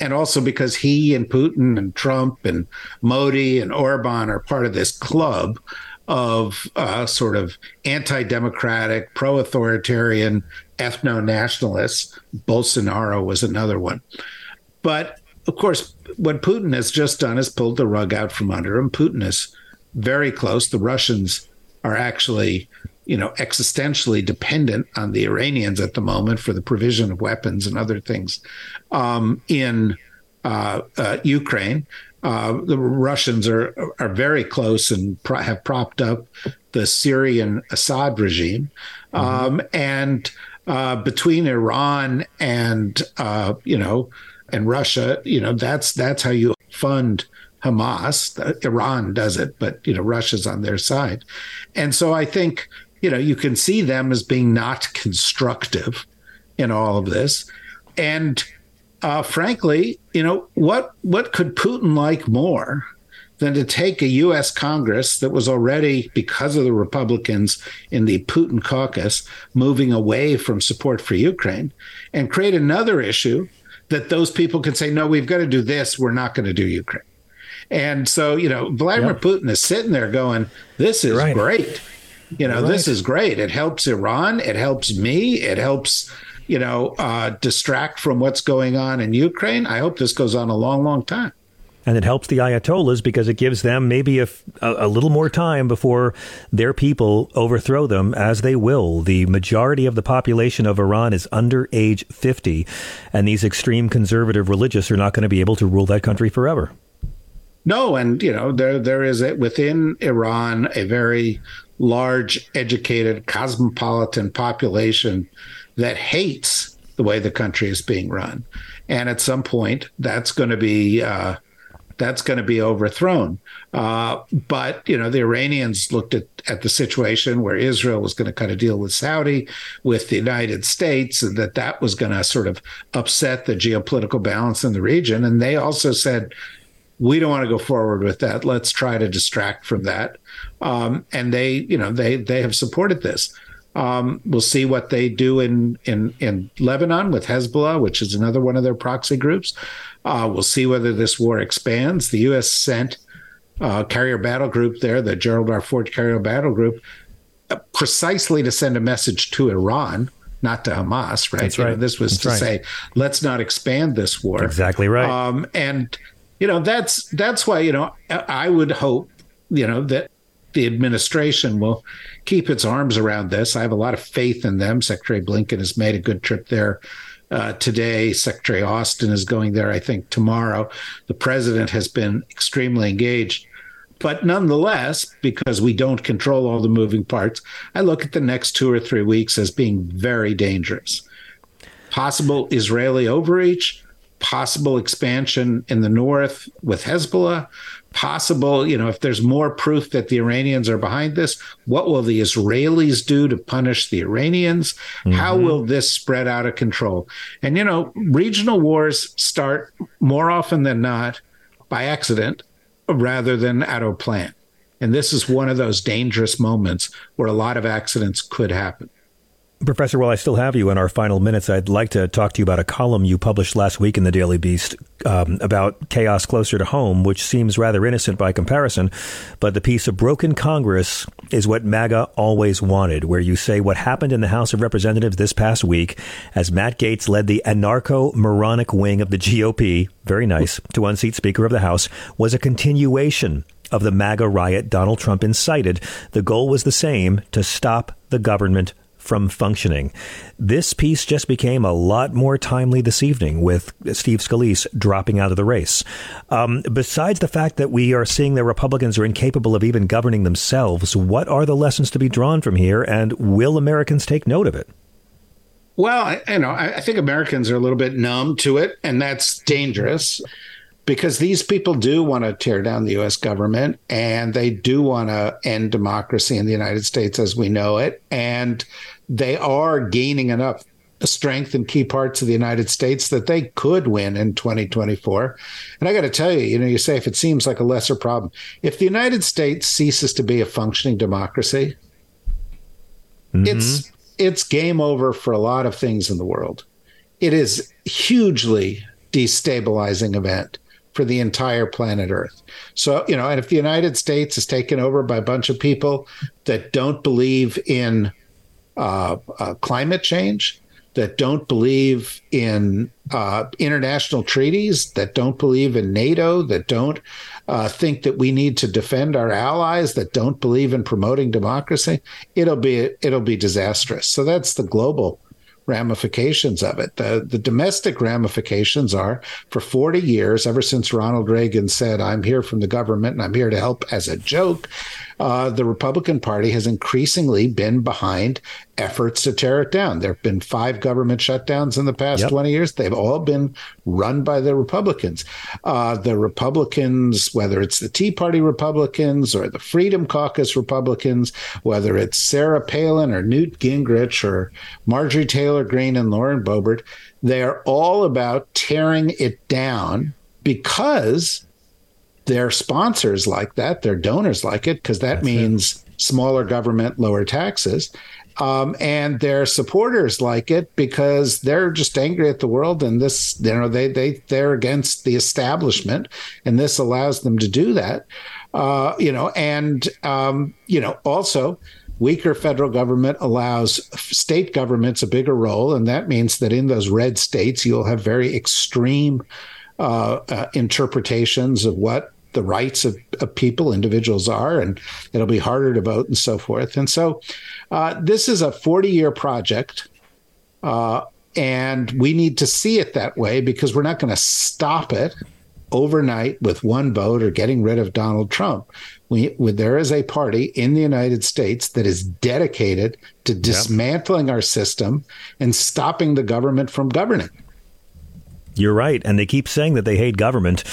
and also because he and Putin and Trump and Modi and Orban are part of this club of uh, sort of anti-democratic, pro-authoritarian ethno-nationalists. Bolsonaro was another one, but of course, what Putin has just done is pulled the rug out from under him. Putin is very close. The Russians are actually, you know, existentially dependent on the Iranians at the moment for the provision of weapons and other things um, in uh, uh, Ukraine. Uh, the Russians are are very close and pro- have propped up the Syrian Assad regime, mm-hmm. um, and uh, between Iran and uh, you know and Russia, you know that's that's how you fund Hamas. Iran does it, but you know Russia's on their side, and so I think you know you can see them as being not constructive in all of this, and uh, frankly, you know what what could Putin like more than to take a U.S. Congress that was already, because of the Republicans in the Putin caucus, moving away from support for Ukraine, and create another issue that those people can say, no, we've got to do this. We're not going to do Ukraine. And so, you know, Vladimir yep. Putin is sitting there going, this is right. great. You know, right. this is great. It helps Iran. It helps me. It helps, you know, uh, distract from what's going on in Ukraine. I hope this goes on a long, long time. And it helps the Ayatollahs because it gives them maybe a, a, a, little more time before their people overthrow them, as they will. The majority of the population of Iran is under age 50, and these extreme conservative religious are not going to be able to rule that country forever. No, and you know there there is a, within Iran a very large, educated, cosmopolitan population that hates the way the country is being run, and at some point that's going to be uh, that's going to be overthrown. Uh, but you know the Iranians looked at at the situation where Israel was going to cut a deal with Saudi, with the United States, and that that was going to sort of upset the geopolitical balance in the region, and they also said we don't want to go forward with that. Let's try to distract from that. Um, and they, you know, they they have supported this. Um, we'll see what they do in in in Lebanon with Hezbollah, which is another one of their proxy groups. Uh, we'll see whether this war expands. The U.S. sent uh, carrier battle group there, the Gerald R. Ford carrier battle group, uh, precisely to send a message to Iran not to Hamas, right? That's right. You know, this was That's to right. say, let's not expand this war. Exactly right. Um, and you know that's that's why you know I would hope you know that the administration will keep its arms around this. I have a lot of faith in them. Secretary Blinken has made a good trip there uh, today. Secretary Austin is going there, I think, tomorrow. The president has been extremely engaged. But nonetheless, because we don't control all the moving parts, I look at the next two or three weeks as being very dangerous. Possible Israeli overreach, possible expansion in the north with Hezbollah, possible, you know, if there's more proof that the Iranians are behind this, what will the Israelis do to punish the Iranians? Mm-hmm. How will this spread out of control? And, you know, regional wars start more often than not by accident rather than out of plan. And this is one of those dangerous moments where a lot of accidents could happen. Professor, while I still have you in our final minutes, I'd like to talk to you about a column you published last week in the Daily Beast um, about chaos closer to home, which seems rather innocent by comparison. But the piece of broken Congress is what MAGA always wanted, where you say what happened in the House of Representatives this past week as Matt Gaetz led the anarcho moronic wing of the GOP, very nice, to unseat Speaker of the House, was a continuation of the MAGA riot Donald Trump incited. The goal was the same to stop the government from functioning. This piece just became a lot more timely this evening with Steve Scalise dropping out of the race. Um, besides the fact that we are seeing that Republicans are incapable of even governing themselves, what are the lessons to be drawn from here, and will Americans take note of it? Well, you know, I, I think Americans are a little bit numb to it, and that's dangerous because these people do want to tear down the US government and they do want to end democracy in the United States as we know it. And they are gaining enough strength in key parts of the United States that they could win in 2024. And I got to tell you, you know, you say if it seems like a lesser problem, if the United States ceases to be a functioning democracy, mm-hmm. it's it's game over for a lot of things in the world. It is hugely destabilizing event for the entire planet Earth. So, you know, and if the United States is taken over by a bunch of people that don't believe in uh, uh, climate change, that don't believe in uh, international treaties, that don't believe in NATO, that don't uh, think that we need to defend our allies, that don't believe in promoting democracy, it'll be it'll be disastrous. So that's the global ramifications of it. The, the domestic ramifications are for 40 years, ever since Ronald Reagan said, I'm here from the government and I'm here to help as a joke, uh, the Republican Party has increasingly been behind efforts to tear it down. There have been five government shutdowns in the past yep. 20 years. They've all been run by the Republicans. Uh, the Republicans, whether it's the Tea Party Republicans or the Freedom Caucus Republicans, whether it's Sarah Palin or Newt Gingrich or Marjorie Taylor Greene and Lauren Boebert, they are all about tearing it down because their sponsors like that, their donors like it, because that That's means it. smaller government, lower taxes. Um, and their supporters like it because they're just angry at the world, and this, you know, they they they're against the establishment, and this allows them to do that. Uh, you know, and um, you know, also weaker federal government allows state governments a bigger role, and that means that in those red states, you'll have very extreme uh, uh, interpretations of what the rights of, of, people, individuals are, and it'll be harder to vote and so forth. And so uh, this is a 40 year project. Uh, and we need to see it that way because we're not going to stop it overnight with one vote or getting rid of Donald Trump. We, there is a party in the United States that is dedicated to dismantling yep. our system and stopping the government from governing. You're right. And they keep saying that they hate government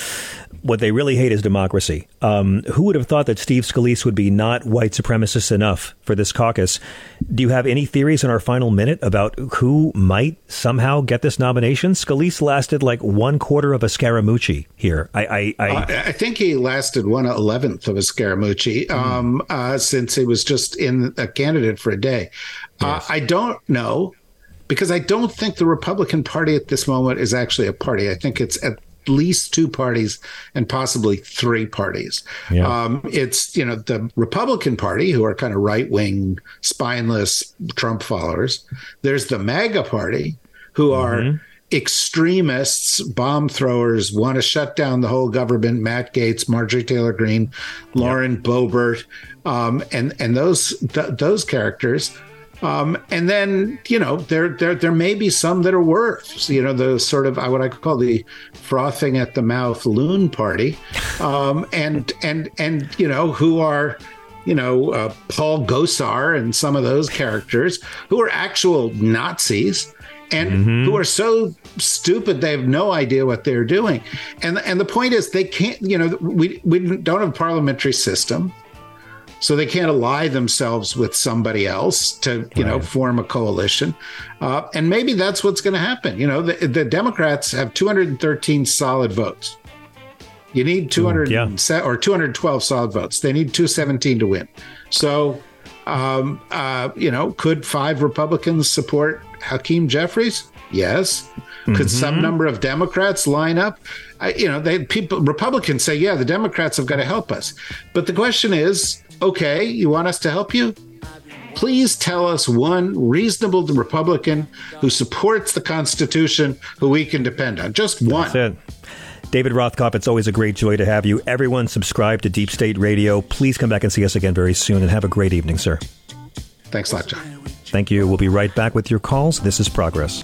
what they really hate is democracy. Um, who would have thought that Steve Scalise would be not white supremacist enough for this caucus? Do you have any theories in our final minute about who might somehow get this nomination? Scalise lasted like one quarter of a Scaramucci here. I I, I, uh, I think he lasted one eleventh of a Scaramucci mm. um, uh, since he was just in a candidate for a day. Uh, yes. Uh, I don't know because I don't think the Republican Party at this moment is actually a party. I think it's at least two parties and possibly three parties. Yeah. Um, it's, you know, the Republican Party, who are kind of right wing, spineless Trump followers. There's the MAGA Party, who are mm-hmm. extremists, bomb throwers want to shut down the whole government. Matt Gaetz, Marjorie Taylor Greene, Lauren yep. Boebert, um, and and those th- those characters. Um, and then you know there there there may be some that are worse. You know the sort of what I call the frothing at the mouth loon party, um, and and and you know who are you know uh, Paul Gosar and some of those characters who are actual Nazis and mm-hmm. who are so stupid they have no idea what they're doing. And and the point is they can't. You know we we don't have a parliamentary system. So they can't ally themselves with somebody else to, you right. know, form a coalition. Uh, and maybe that's what's going to happen. You know, the, the, Democrats have 213 solid votes. You need 200 yeah. or 212 solid votes. They need 217 to win. So, um, uh, you know, could five Republicans support Hakeem Jeffries? Yes. Could mm-hmm. some number of Democrats line up? I, you know, they people Republicans say, yeah, the Democrats have got to help us. But the question is, okay, you want us to help you? Please tell us one reasonable Republican who supports the Constitution who we can depend on. Just one. That's it. David Rothkopf, it's always a great joy to have you. Everyone subscribe to Deep State Radio. Please come back and see us again very soon and have a great evening, sir. Thanks a lot, John. Thank you. We'll be right back with your calls. This is Progress.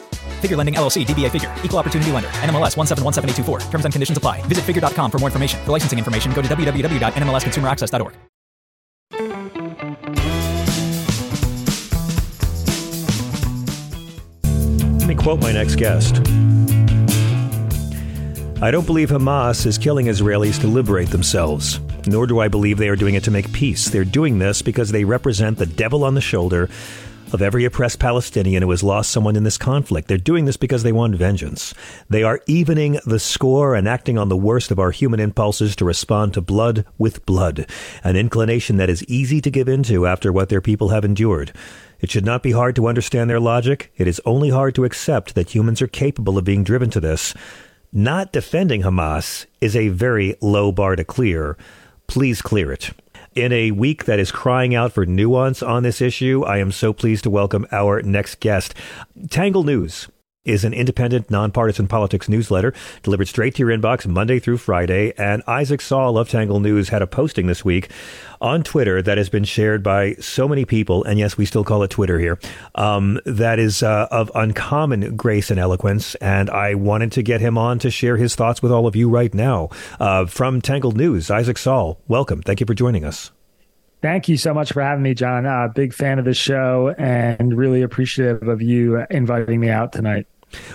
Figure Lending LLC DBA Figure. Equal Opportunity Lender. NMLS 1717824. Terms and conditions apply. Visit figure.com for more information. For licensing information, go to www.nmlsconsumeraccess.org. Let me quote my next guest. I don't believe Hamas is killing Israelis to liberate themselves, nor do I believe they are doing it to make peace. They're doing this because they represent the devil on the shoulder of every oppressed Palestinian who has lost someone in this conflict. They're doing this because they want vengeance. They are evening the score and acting on the worst of our human impulses to respond to blood with blood, an inclination that is easy to give into after what their people have endured. It should not be hard to understand their logic. It is only hard to accept that humans are capable of being driven to this. Not defending Hamas is a very low bar to clear. Please clear it. In a week that is crying out for nuance on this issue, I am so pleased to welcome our next guest. Tangle News is an independent, nonpartisan politics newsletter delivered straight to your inbox Monday through Friday. And Isaac Saul of Tangle News had a posting this week on Twitter that has been shared by so many people. And yes, we still call it Twitter here. Um, that is uh, of uncommon grace and eloquence. And I wanted to get him on to share his thoughts with all of you right now. Uh, from Tangled News, Isaac Saul, welcome. Thank you for joining us. Thank you so much for having me, John. Uh, big fan of the show and really appreciative of you inviting me out tonight.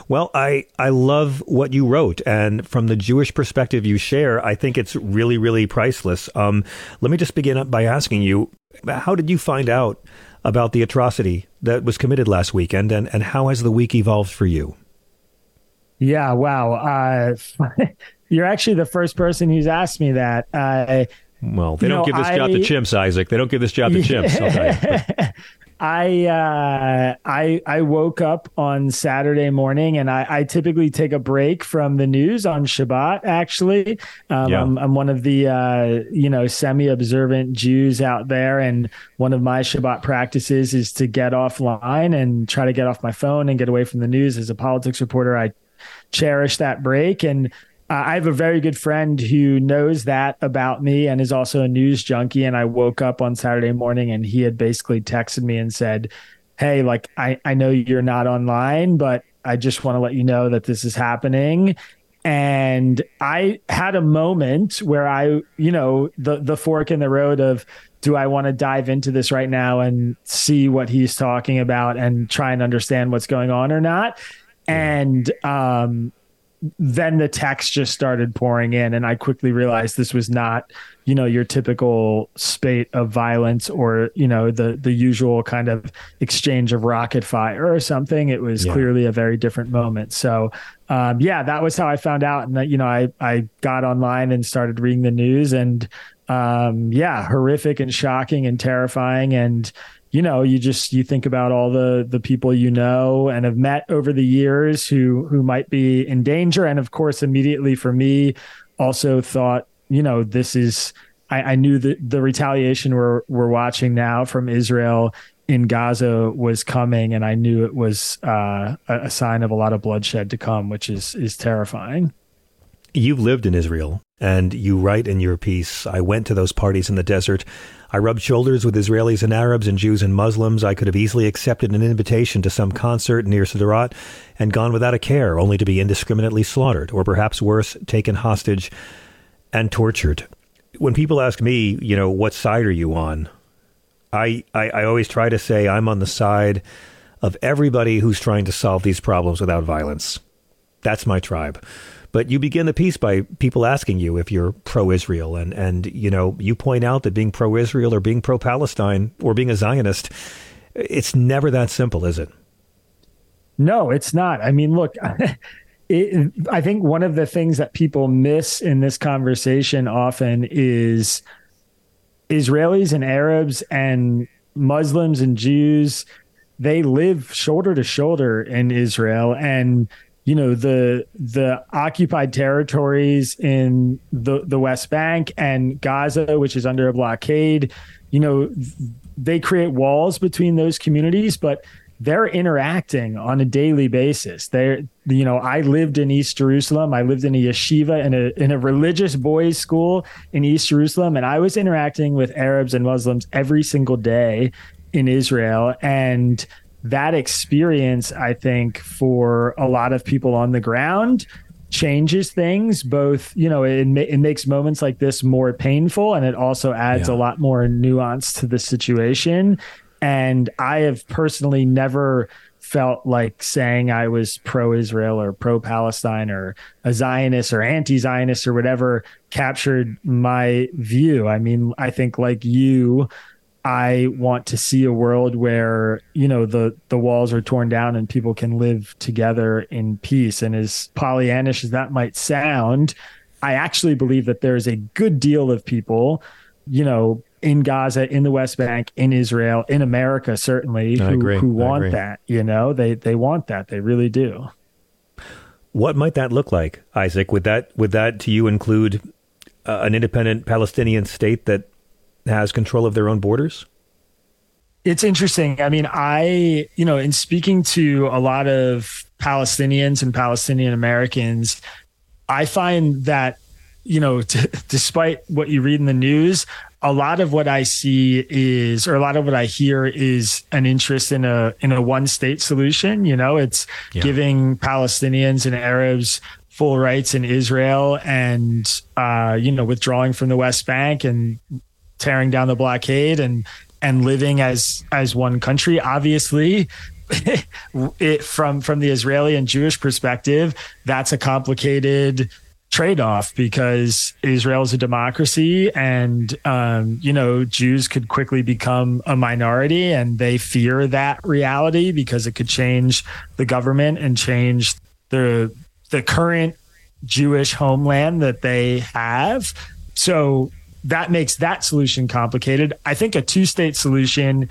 Well, I, I love what you wrote. And from the Jewish perspective you share, I think it's really, really priceless. Um, let me just begin by asking you how did you find out about the atrocity that was committed last weekend, and, and how has the week evolved for you? Yeah, wow. Uh, you're actually the first person who's asked me that. Uh, well, they don't know, give this I, job to chimps, Isaac. They don't give this job to chimps. I uh, I I woke up on Saturday morning, and I, I typically take a break from the news on Shabbat. Actually, um, yeah. I'm, I'm one of the uh, you know semi-observant Jews out there, and one of my Shabbat practices is to get offline and try to get off my phone and get away from the news. As a politics reporter, I cherish that break, and uh, I have a very good friend who knows that about me and is also a news junkie. And I woke up on Saturday morning and he had basically texted me and said, Hey, like, I, I know you're not online, but I just want to let you know that this is happening. And I had a moment where I, you know, the the fork in the road of do I want to dive into this right now and see what he's talking about and try and understand what's going on or not? And um then the text just started pouring in and i quickly realized this was not you know your typical spate of violence or you know the the usual kind of exchange of rocket fire or something it was Yeah. clearly a very different moment so um, yeah that was how i found out and that you know i i got online and started reading the news and um, yeah horrific and shocking and terrifying and you know you just you think about all the the people you know and have met over the years who who might be in danger. And of course immediately for me also thought you know this is i, I knew that the retaliation we're we're watching now from israel in gaza was coming. And i knew it was uh, a, sign of a lot of bloodshed to come which is is terrifying. You've lived in Israel, and you write in your piece I went to those parties in the desert. I rubbed shoulders with Israelis and Arabs and Jews and Muslims. I could have easily accepted an invitation to some concert near Sderot and gone without a care, only to be indiscriminately slaughtered, or perhaps worse, taken hostage and tortured. When people ask me, you know, what side are you on? I, I, I always try to say I'm on the side of everybody who's trying to solve these problems without violence. That's my tribe. But you begin the piece by people asking you if you're pro-Israel, and and you know you point out that being pro-Israel or being pro-Palestine or being a Zionist, it's never that simple, is it? No, it's not. I mean, look, it, I think one of the things that people miss in this conversation often is Israelis and Arabs and Muslims and Jews, they live shoulder to shoulder in Israel. And you know the the occupied territories in the the West Bank and Gaza, which is under a blockade. You know, they create walls between those communities, but they're interacting on a daily basis. They're, you know, I lived in East Jerusalem. I lived in a yeshiva in a in a religious boys' school in East Jerusalem, and I was interacting with Arabs and Muslims every single day in Israel. And that experience, I think, for a lot of people on the ground changes things both you know it, it makes moments like this more painful and it also adds Yeah. a lot more nuance to the situation and i have personally never felt like saying i was pro-israel or pro-palestine or a zionist or anti-zionist or whatever captured my view i mean i think like you I want to see a world where you know the the walls are torn down and people can live together in peace. And as Pollyannish as that might sound, I actually believe that there's a good deal of people, you know, in Gaza, in the West Bank, in Israel, in America, certainly, who, who want that. You know, they they want that. They really do. What might that look like, Isaac? Would that would that to you include uh, an independent Palestinian state that has control of their own borders? It's interesting. I mean, I, you know, in speaking to a lot of Palestinians and Palestinian Americans, I find that, you know, t- despite what you read in the news, a lot of what I see is, or a lot of what I hear is an interest in a in a one state solution. You know, it's Yeah. giving Palestinians and Arabs full rights in Israel, and uh, you know, withdrawing from the West Bank and tearing down the blockade and and living as as one country obviously it from from the Israeli and Jewish perspective that's a complicated trade-off because Israel is a democracy and um, you know Jews could quickly become a minority and they fear that reality because it could change the government and change the the current Jewish homeland that they have. So that makes that solution complicated. I think a two state solution,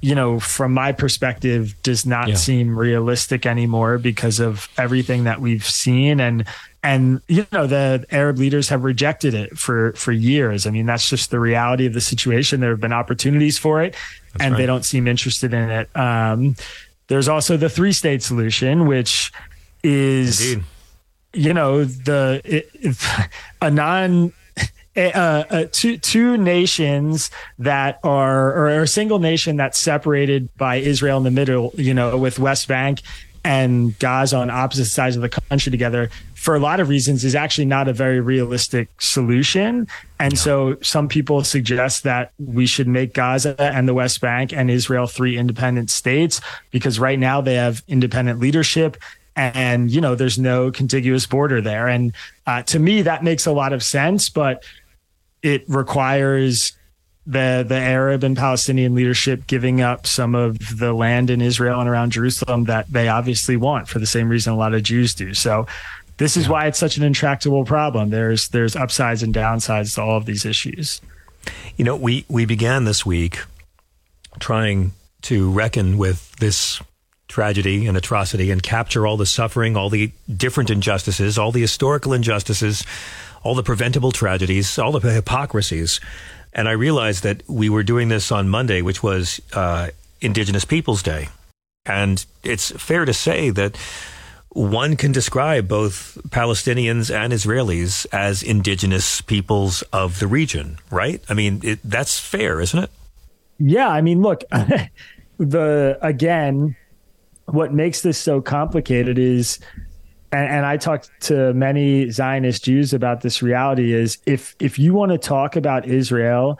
you know, from my perspective, does not Yeah. seem realistic anymore because of everything that we've seen and and you know the Arab leaders have rejected it for for years. I mean, that's just the reality of the situation. There have been opportunities for it, and they don't seem interested in it. Um, there's also the three state solution, which is Indeed. you know the it, a non uh, uh, two two nations that are or a single nation that's separated by Israel in the middle, you know, with West Bank and Gaza on opposite sides of the country together for a lot of reasons is actually not a very realistic solution. And so some people suggest that we should make Gaza and the West Bank and Israel three independent states because right now they have independent leadership and you know there's no contiguous border there and uh, to me that makes a lot of sense but it requires the the Arab and Palestinian leadership giving up some of the land in Israel and around Jerusalem that they obviously want for the same reason a lot of Jews do. So this is why it's such an intractable problem. There's there's upsides and downsides to all of these issues. You know, we we began this week trying to reckon with this tragedy and atrocity and capture all the suffering, all the different injustices, all the historical injustices, all the preventable tragedies, all the hypocrisies and I realized that we were doing this on Monday, which was uh, Indigenous Peoples Day. And it's fair to say that one can describe both Palestinians and Israelis as indigenous peoples of the region, right? I mean, it, that's fair, isn't it? Yeah. I mean, look, the again, what makes this so complicated is and, and I talked to many Zionist Jews about this reality is if if you want to talk about Israel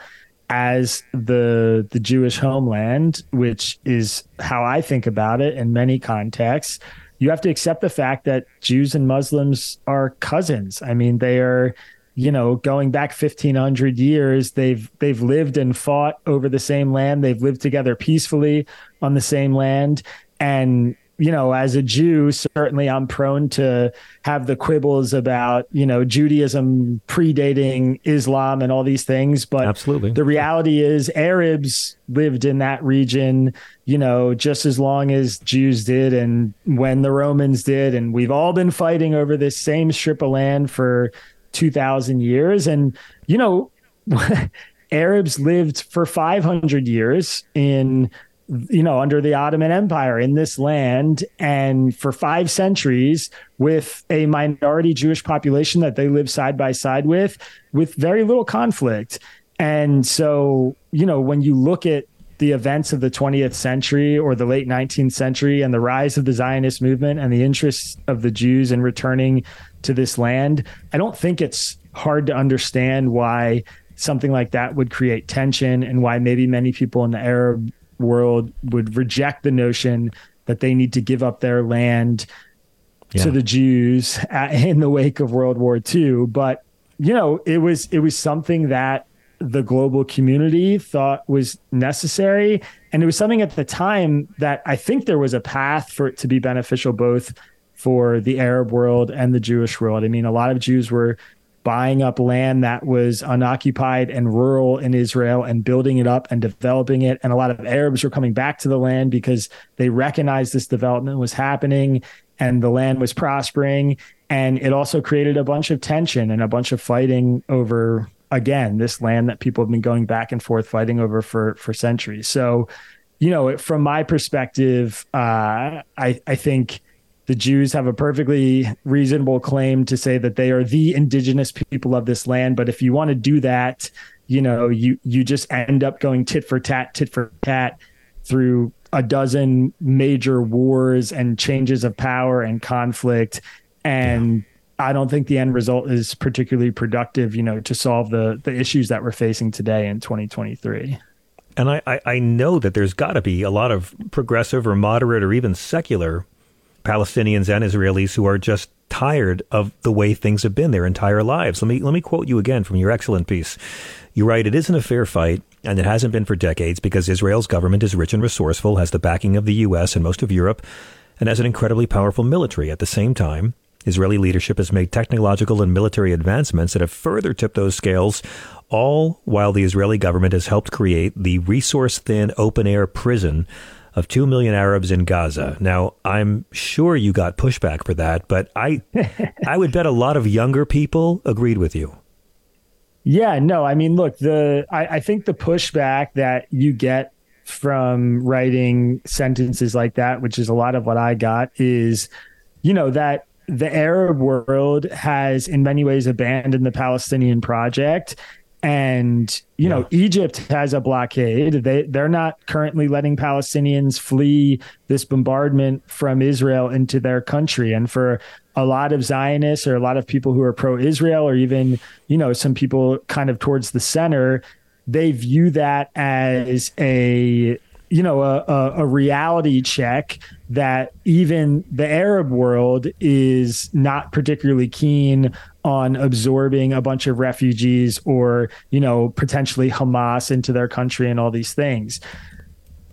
as the the Jewish homeland, which is how I think about it in many contexts, you have to accept the fact that Jews and Muslims are cousins. I mean, they are you know going back 1500 years they've they've lived and fought over the same land they've lived together peacefully on the same land and you know, as a Jew, certainly I'm prone to have the quibbles about, you know, Judaism predating Islam and all these things. But absolutely, the reality is Arabs lived in that region, you know, just as long as Jews did and when the Romans did. And we've all been fighting over this same strip of land for 2,000 years. And, you know, Arabs lived for 500 years in you know, under the Ottoman Empire in this land and for five centuries with a minority Jewish population that they live side by side with, with very little conflict. And so, you know, when you look at the events of the 20th century or the late 19th century and the rise of the Zionist movement and the interests of the Jews in returning to this land, I don't think it's hard to understand why something like that would create tension and why maybe many people in the Arab world would reject the notion that they need to give up their land yeah. to the Jews in the wake of World War II. But you know, it was it was something that the global community thought was necessary, and it was something at the time that I think there was a path for it to be beneficial both for the Arab world and the Jewish world. I mean, a lot of Jews were buying up land that was unoccupied and rural in Israel and building it up and developing it. And a lot of Arabs were coming back to the land because they recognized this development was happening and the land was prospering. And it also created a bunch of tension and a bunch of fighting over, again, this land that people have been going back and forth fighting over for, for centuries. So, you know, from my perspective, uh, I, I think the Jews have a perfectly reasonable claim to say that they are the indigenous people of this land. But if you want to do that, you know, you you just end up going tit for tat, tit for tat through a dozen major wars and changes of power and conflict. And yeah. I don't think the end result is particularly productive, you know, to solve the the issues that we're facing today in 2023. And I, I, I know that there's got to be a lot of progressive or moderate or even secular Palestinians and Israelis who are just tired of the way things have been their entire lives. Let me let me quote you again from your excellent piece. You write, "It isn't a fair fight, and it hasn't been for decades because Israel's government is rich and resourceful, has the backing of the U.S. and most of Europe, and has an incredibly powerful military. At the same time." Israeli leadership has made technological and military advancements that have further tipped those scales, all while the Israeli government has helped create the resource thin open air prison of 2 million Arabs in Gaza. Now, I'm sure you got pushback for that, but I I would bet a lot of younger people agreed with you. Yeah, no, I mean, look, the I, I think the pushback that you get from writing sentences like that, which is a lot of what I got, is, you know, that the Arab world has in many ways abandoned the Palestinian project and you yeah. know Egypt has a blockade. They they're not currently letting Palestinians flee this bombardment from Israel into their country. And for a lot of Zionists or a lot of people who are pro-Israel or even you know some people kind of towards the center, they view that as a you know, a, a, a reality check that even the Arab world is not particularly keen on absorbing a bunch of refugees or, you know, potentially Hamas into their country and all these things.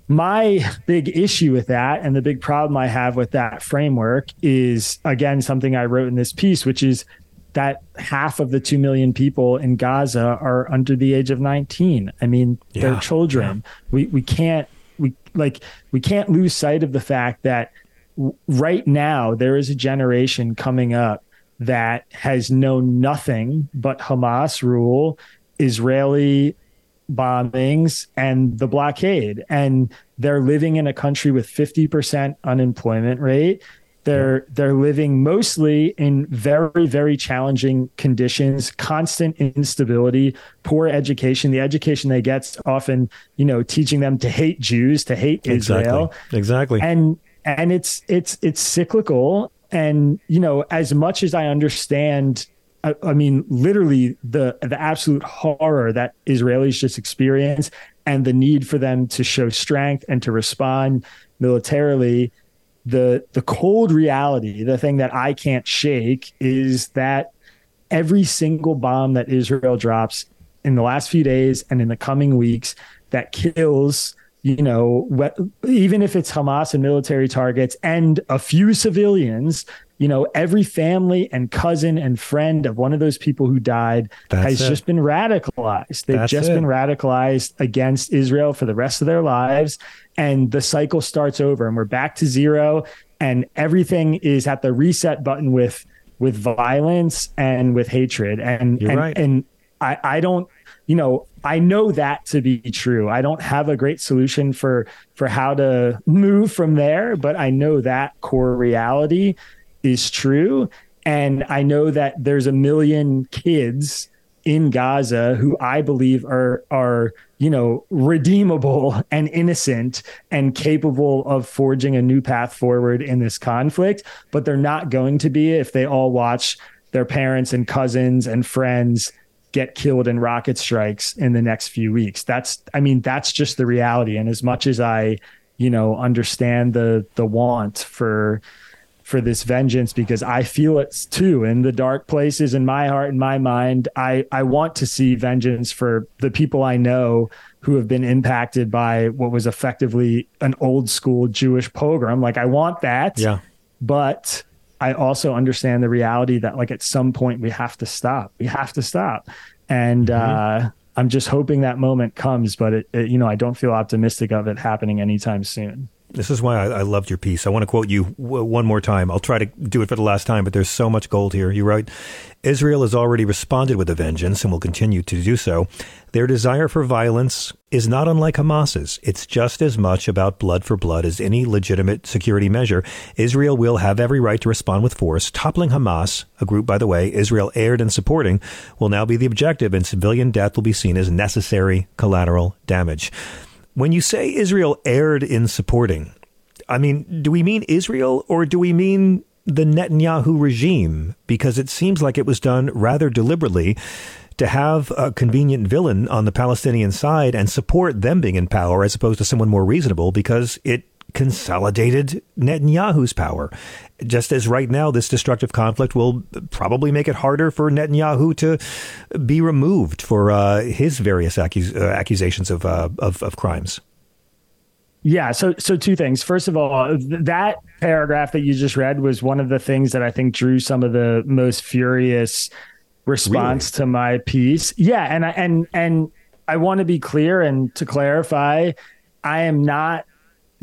My big issue with that and the big problem I have with that framework is, again, something I wrote in this piece, which is that half of the 2 million people in Gaza are under the age of 19. I mean, yeah, they're children. Yeah. We, we can't we like we can't lose sight of the fact that right now there is a generation coming up that has known nothing but Hamas rule, Israeli bombings and the blockade and they're living in a country with 50% unemployment rate they're they're living mostly in very very challenging conditions, constant instability, poor education. The education they get's often, you know, teaching them to hate Jews, to hate Israel. Exactly. exactly. And and it's it's it's cyclical and you know, as much as I understand I, I mean, literally the the absolute horror that Israelis just experience and the need for them to show strength and to respond militarily the the cold reality, the thing that I can't shake is that every single bomb that Israel drops in the last few days and in the coming weeks that kills you know even if it's Hamas and military targets and a few civilians you know every family and cousin and friend of one of those people who died That's has it. just been radicalized they've That's just it. been radicalized against Israel for the rest of their lives and the cycle starts over and we're back to zero and everything is at the reset button with with violence and with hatred and You're and, right. and I, I don't you know i know that to be true. I don't have a great solution for for how to move from there but i know that core reality is true. And i know that there's a million kids in Gaza who I believe are are you know redeemable and innocent and capable of forging a new path forward in this conflict, but they're not going to be if they all watch their parents and cousins and friends get killed in rocket strikes in the next few weeks. That's I mean that's just the reality and as much as I you know understand the the want for for this vengeance because I feel it too in the dark places in my heart and my mind. I, I want to see vengeance for the people I know who have been impacted by what was effectively an old school Jewish pogrom. Like I want that. Yeah. But I also understand the reality that like at some point we have to stop. We have to stop. And mm-hmm. uh I'm just hoping that moment comes, but it, it, you know, I don't feel optimistic of it happening anytime soon. This is why I, I, loved your piece. I want to quote you w- one more time. I'll try to do it for the last time, but there's so much gold here. You write Israel has already responded with a vengeance and will continue to do so. Their desire for violence is not unlike Hamas's. It's just as much about blood for blood as any legitimate security measure. Israel will have every right to respond with force. Toppling Hamas, a group, by the way, Israel erred and supporting, will now be the objective, and civilian death will be seen as necessary collateral damage. When you say Israel erred in supporting, I mean, do we mean Israel or do we mean the Netanyahu regime? Because it seems like it was done rather deliberately to have a convenient villain on the Palestinian side and support them being in power as opposed to someone more reasonable because it consolidated Netanyahu's power. Just as right now, this destructive conflict will probably make it harder for Netanyahu to be removed for uh, his various accus- uh, accusations of, uh, of, of crimes. Yeah. So, so two things. First of all, that paragraph that you just read was one of the things that I think drew some of the most furious response really? to my piece. Yeah, and I and and I want to be clear and to clarify, I am not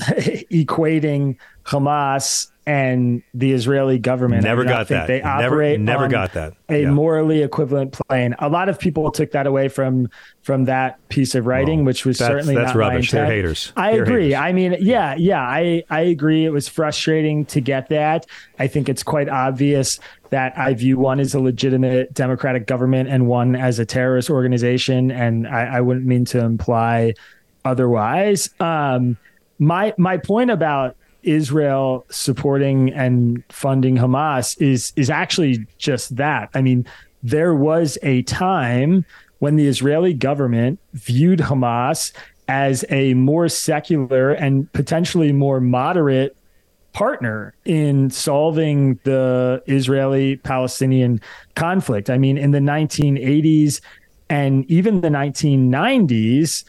equating Hamas and the Israeli government. Never got that. They operate never, never got that. A morally equivalent plane. A lot of people took that away from from that piece of writing, which was that's, certainly that's not rubbish. They're haters. I They're agree. Haters. I mean, yeah, yeah, I I agree. It was frustrating to get that. I think it's quite obvious that I view one as a legitimate democratic government and one as a terrorist organization, and I, I wouldn't mean to imply otherwise. Um, my my point about Israel supporting and funding Hamas is is actually just that. I mean, there was a time when the Israeli government viewed Hamas as a more secular and potentially more moderate partner in solving the Israeli Palestinian conflict. I mean, in the 1980s and even the 1990s,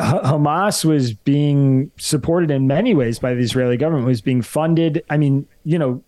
Hamas was being supported in many ways by the Israeli government, was being funded. I mean, you know,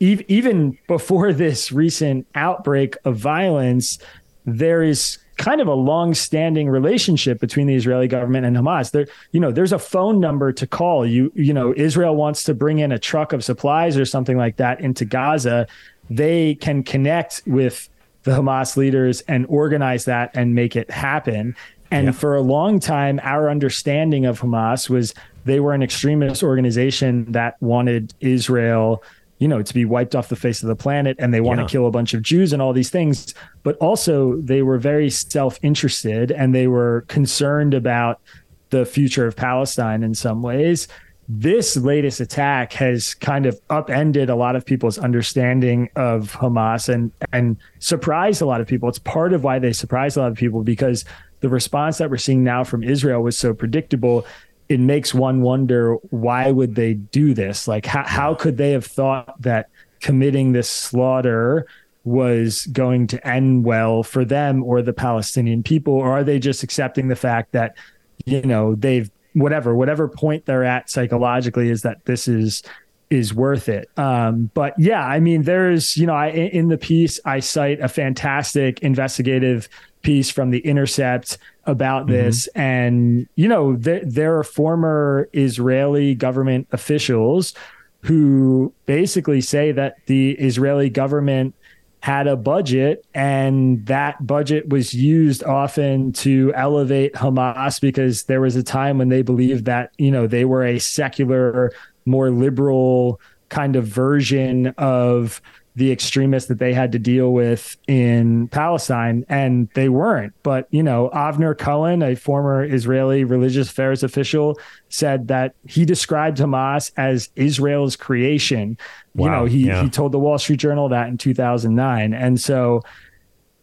even before this recent outbreak of violence, there is kind of a long-standing relationship between the Israeli government and Hamas. There, you know, there's a phone number to call. You, you know, Israel wants to bring in a truck of supplies or something like that into Gaza. They can connect with the Hamas leaders and organize that and make it happen. And yeah. for a long time, our understanding of Hamas was they were an extremist organization that wanted Israel you know, to be wiped off the face of the planet and they want yeah. to kill a bunch of Jews and all these things. But also, they were very self interested and they were concerned about the future of Palestine in some ways. This latest attack has kind of upended a lot of people's understanding of Hamas and and surprised a lot of people. It's part of why they surprised a lot of people because the response that we're seeing now from Israel was so predictable it makes one wonder why would they do this? Like how how could they have thought that committing this slaughter was going to end well for them or the Palestinian people or are they just accepting the fact that you know they've whatever whatever point they're at psychologically is that this is is worth it. Um, but yeah, I mean, there's, you know, I, in the piece, I cite a fantastic investigative piece from The Intercept about mm-hmm. this. And, you know, there, there are former Israeli government officials who basically say that the Israeli government had a budget and that budget was used often to elevate Hamas because there was a time when they believed that, you know, they were a secular more liberal kind of version of the extremists that they had to deal with in Palestine, and they weren't. But you know, Avner Cohen, a former Israeli religious affairs official, said that he described Hamas as Israel's creation. Wow. You know, he yeah. he told the Wall Street Journal that in 2009, and so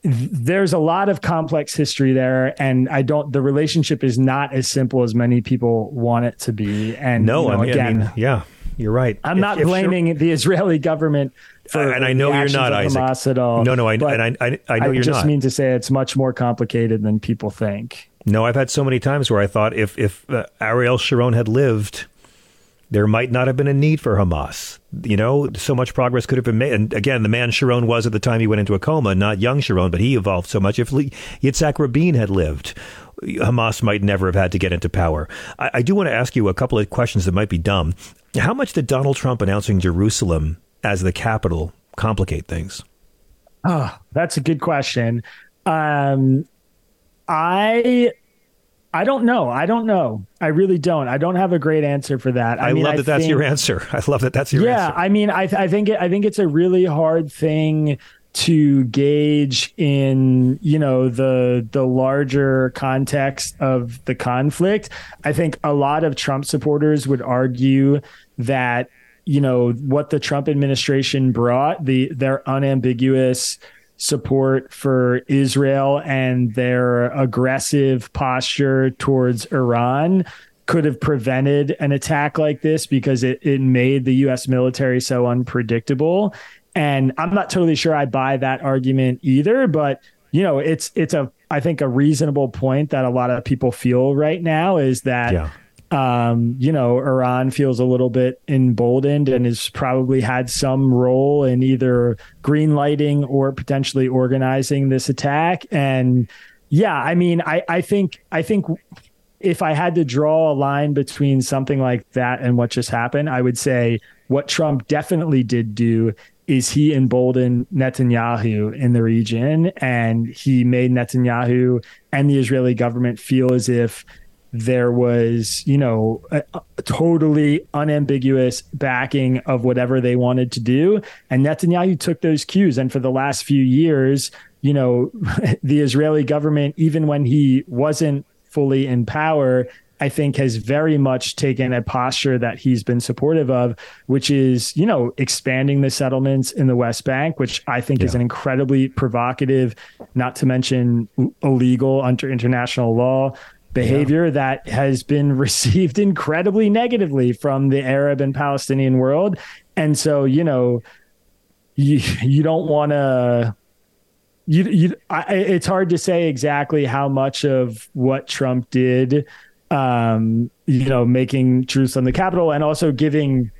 there's a lot of complex history there and i don't the relationship is not as simple as many people want it to be and no you know, I mean, again I mean, yeah you're right i'm if, not blaming the israeli government for and i know you're not Hamas Isaac. at all no no i and I, I, I know I you're just not mean to say it's much more complicated than people think no i've had so many times where i thought if if uh, ariel sharon had lived there might not have been a need for Hamas. You know, so much progress could have been made. And again, the man Sharon was at the time he went into a coma, not young Sharon, but he evolved so much. If Yitzhak Rabin had lived, Hamas might never have had to get into power. I, I do want to ask you a couple of questions that might be dumb. How much did Donald Trump announcing Jerusalem as the capital complicate things? Oh, that's a good question. Um, I I don't know. I don't know. I really don't. I don't have a great answer for that. I, I mean, love that I that's think, your answer. I love that that's your yeah, answer. Yeah, I mean, I, I think it, I think it's a really hard thing to gauge in you know the the larger context of the conflict. I think a lot of Trump supporters would argue that you know what the Trump administration brought the their unambiguous support for Israel and their aggressive posture towards Iran could have prevented an attack like this because it, it made the US military so unpredictable. And I'm not totally sure I buy that argument either, but you know, it's it's a I think a reasonable point that a lot of people feel right now is that yeah um, you know, Iran feels a little bit emboldened and has probably had some role in either green lighting or potentially organizing this attack. And yeah, I mean, I, I think I think if I had to draw a line between something like that and what just happened, I would say what Trump definitely did do is he emboldened Netanyahu in the region and he made Netanyahu and the Israeli government feel as if there was, you know, a, a, totally unambiguous backing of whatever they wanted to do. And Netanyahu took those cues. And for the last few years, you know, the Israeli government, even when he wasn't fully in power, I think has very much taken a posture that he's been supportive of, which is, you know, expanding the settlements in the West Bank, which I think yeah. is an incredibly provocative, not to mention illegal under international law behavior that has been received incredibly negatively from the Arab and Palestinian world. And so, you know, you, you don't want to you, you I, it's hard to say exactly how much of what Trump did um you know making Jerusalem the capital and also giving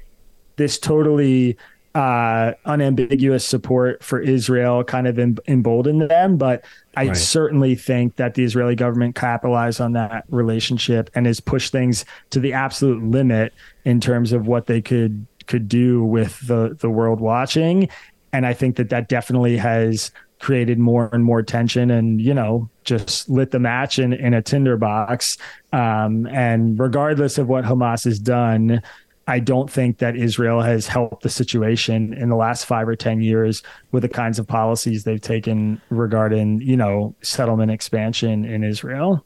this totally uh, unambiguous support for Israel kind of em- emboldened them. But I right. certainly think that the Israeli government capitalized on that relationship and has pushed things to the absolute limit in terms of what they could could do with the the world watching. And I think that that definitely has created more and more tension and you know just lit the match in, in a tinderbox um, and regardless of what hamas has done I don't think that Israel has helped the situation in the last five or 10 years with the kinds of policies they've taken regarding, you know, settlement expansion in Israel.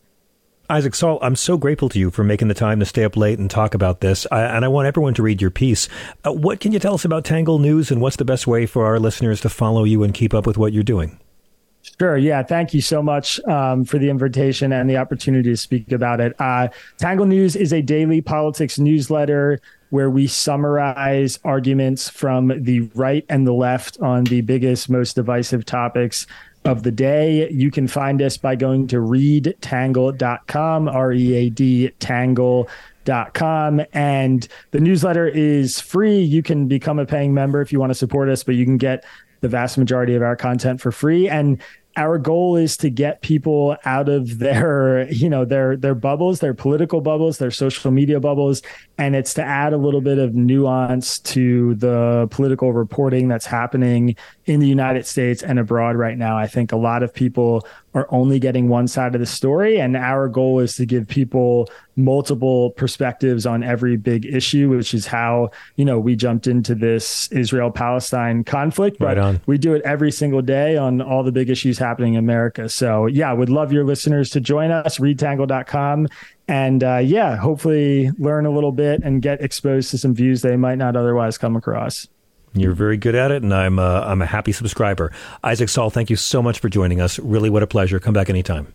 Isaac Saul, I'm so grateful to you for making the time to stay up late and talk about this. I, and I want everyone to read your piece. Uh, what can you tell us about Tangle News and what's the best way for our listeners to follow you and keep up with what you're doing? Sure. Yeah. Thank you so much um, for the invitation and the opportunity to speak about it. Uh, Tangle News is a daily politics newsletter where we summarize arguments from the right and the left on the biggest, most divisive topics of the day. You can find us by going to readtangle.com, R E A D tangle.com. And the newsletter is free. You can become a paying member if you want to support us, but you can get the vast majority of our content for free. And our goal is to get people out of their you know their their bubbles their political bubbles their social media bubbles. And it's to add a little bit of nuance to the political reporting that's happening in the United States and abroad right now. I think a lot of people are only getting one side of the story. And our goal is to give people multiple perspectives on every big issue which is how you know we jumped into this Israel Palestine conflict but right on. we do it every single day on all the big issues happening in America. So yeah would love your listeners to join us readtangle.com and uh, yeah hopefully learn a little bit and get exposed to some views they might not otherwise come across you're very good at it, and I'm a, uh, I'm a happy subscriber. Isaac Saul, thank you so much for joining us. Really, what a pleasure. Come back anytime.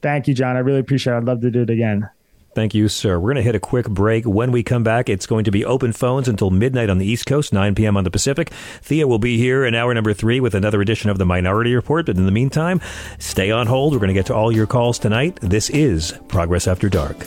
Thank you, John. I really appreciate it. I'd love to do it again. Thank you, sir. We're going to hit a quick break. When we come back, it's going to be open phones until midnight on the East Coast, 9 p.m. on the Pacific. Thea will be here in hour number three with another edition of the Minority Report. But in the meantime, stay on hold. We're going to get to all your calls tonight. This is Progress After Dark.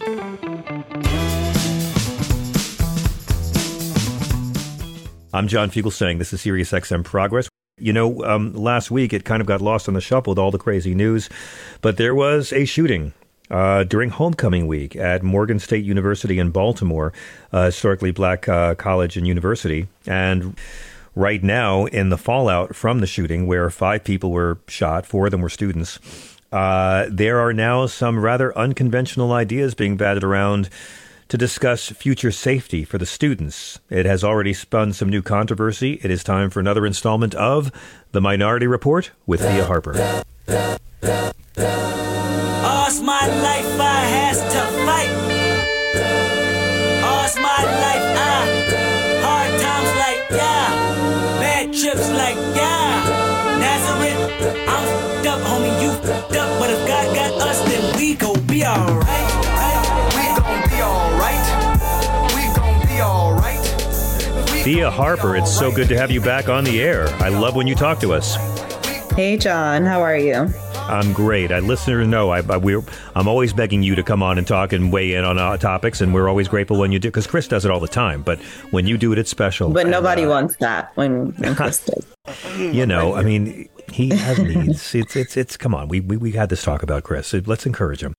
I'm John Fugelsang this is Sirius XM Progress. You know, um, last week it kind of got lost in the shuffle with all the crazy news, but there was a shooting uh, during homecoming week at Morgan State University in Baltimore, historically black uh, college and university. And right now, in the fallout from the shooting, where five people were shot, four of them were students, uh, there are now some rather unconventional ideas being batted around to discuss future safety for the students. It has already spun some new controversy. It is time for another installment of The Minority Report with Thea Harper. All's my life I has to fight. All's my life I hard times like yeah, bad trips like homie, you up. But if God got us, then we gon' be alright. We gon' be alright. We gon' be alright. Thea Harper, it's so good to have you back on the air. I love when you talk to us. Hey, John, how are you? I'm great. I listeners know I, I we're I'm always begging you to come on and talk and weigh in on uh, topics, and we're always grateful when you do because Chris does it all the time. But when you do it, it's special. But And, nobody uh, wants that when, when Chris does. you know, I mean, he has needs. It's it's it's. Come on, we we, we had this talk about Chris. Let's encourage him.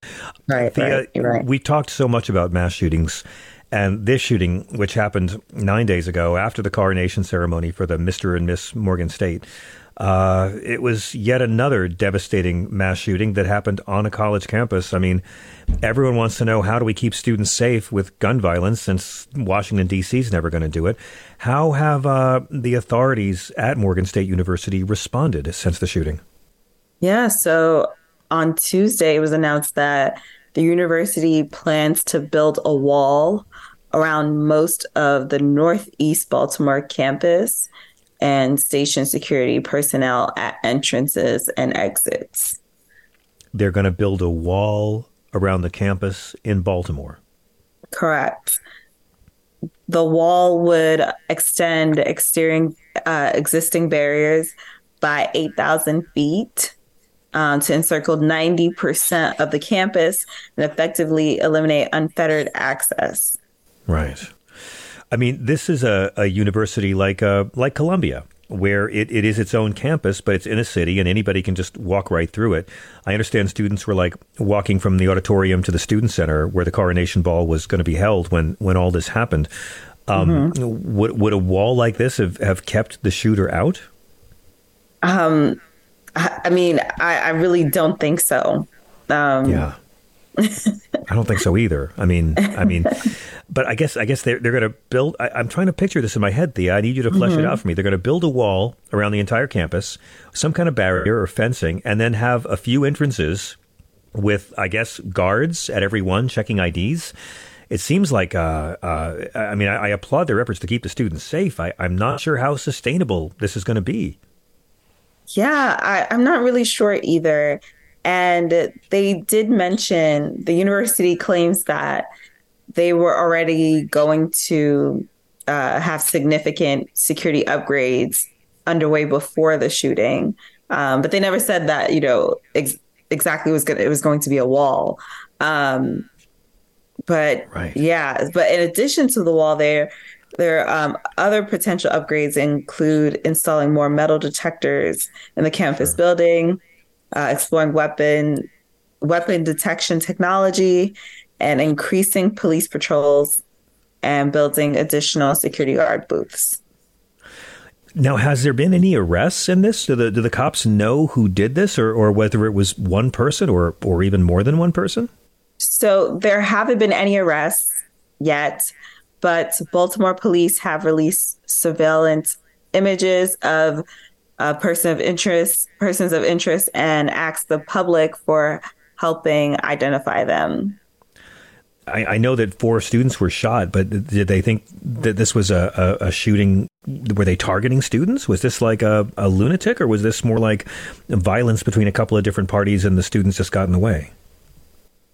Right, The, uh, right, you're right. We talked so much about mass shootings. And this shooting, which happened nine days ago after the coronation ceremony for the Mr. and Miss Morgan State, uh, it was yet another devastating mass shooting that happened on a college campus. I mean, everyone wants to know how do we keep students safe with gun violence since Washington, D.C. is never going to do it. How have uh, the authorities at Morgan State University responded since the shooting? Yeah, so on Tuesday, it was announced that the university plans to build a wall around most of the Northeast Baltimore campus and station security personnel at entrances and exits. They're going to build a wall around the campus in Baltimore. Correct. The wall would extend exterior uh, existing barriers by 8,000 feet um, to encircle 90% of the campus and effectively eliminate unfettered access. Right. I mean, this is a, a university like uh, like Columbia, where it, it is its own campus, but it's in a city and anybody can just walk right through it. I understand students were like walking from the auditorium to the student center where the coronation ball was going to be held when, when all this happened. Um, would, would a wall like this have, have kept the shooter out? Um, I, I mean, I, I really don't think so. Um, Yeah. I don't think so either. I mean, I mean, but I guess I guess they're they're going to build. I, I'm trying to picture this in my head, Thea. I need you to flesh it Mhm. out for me. They're going to build a wall around the entire campus, some kind of barrier or fencing, and then have a few entrances with, I guess, guards at every one checking IDs. It seems like, uh, uh, I mean, I, I applaud their efforts to keep the students safe. I, I'm not sure how sustainable this is going to be. Yeah, I, I'm not really sure either. And they did mention the university claims that they were already going to uh, have significant security upgrades underway before the shooting, um, but they never said that you know ex- exactly was going it was going to be a wall. Um, but yeah, but in addition to the wall, there there um, other potential upgrades include installing more metal detectors in the campus building, uh, exploring weapon weapon detection technology, and increasing police patrols and building additional security guard booths. Now, has there been any arrests in this? Do the do the cops know who did this, or, or whether it was one person or or even more than one person? So there haven't been any arrests yet, but Baltimore police have released surveillance images of a person of interest, persons of interest, and asked the public for helping identify them. I, I know that four students were shot, but did they think that this was a, a, a shooting? Were they targeting students? Was this like a, a lunatic, or was this more like violence between a couple of different parties and the students just got in the way?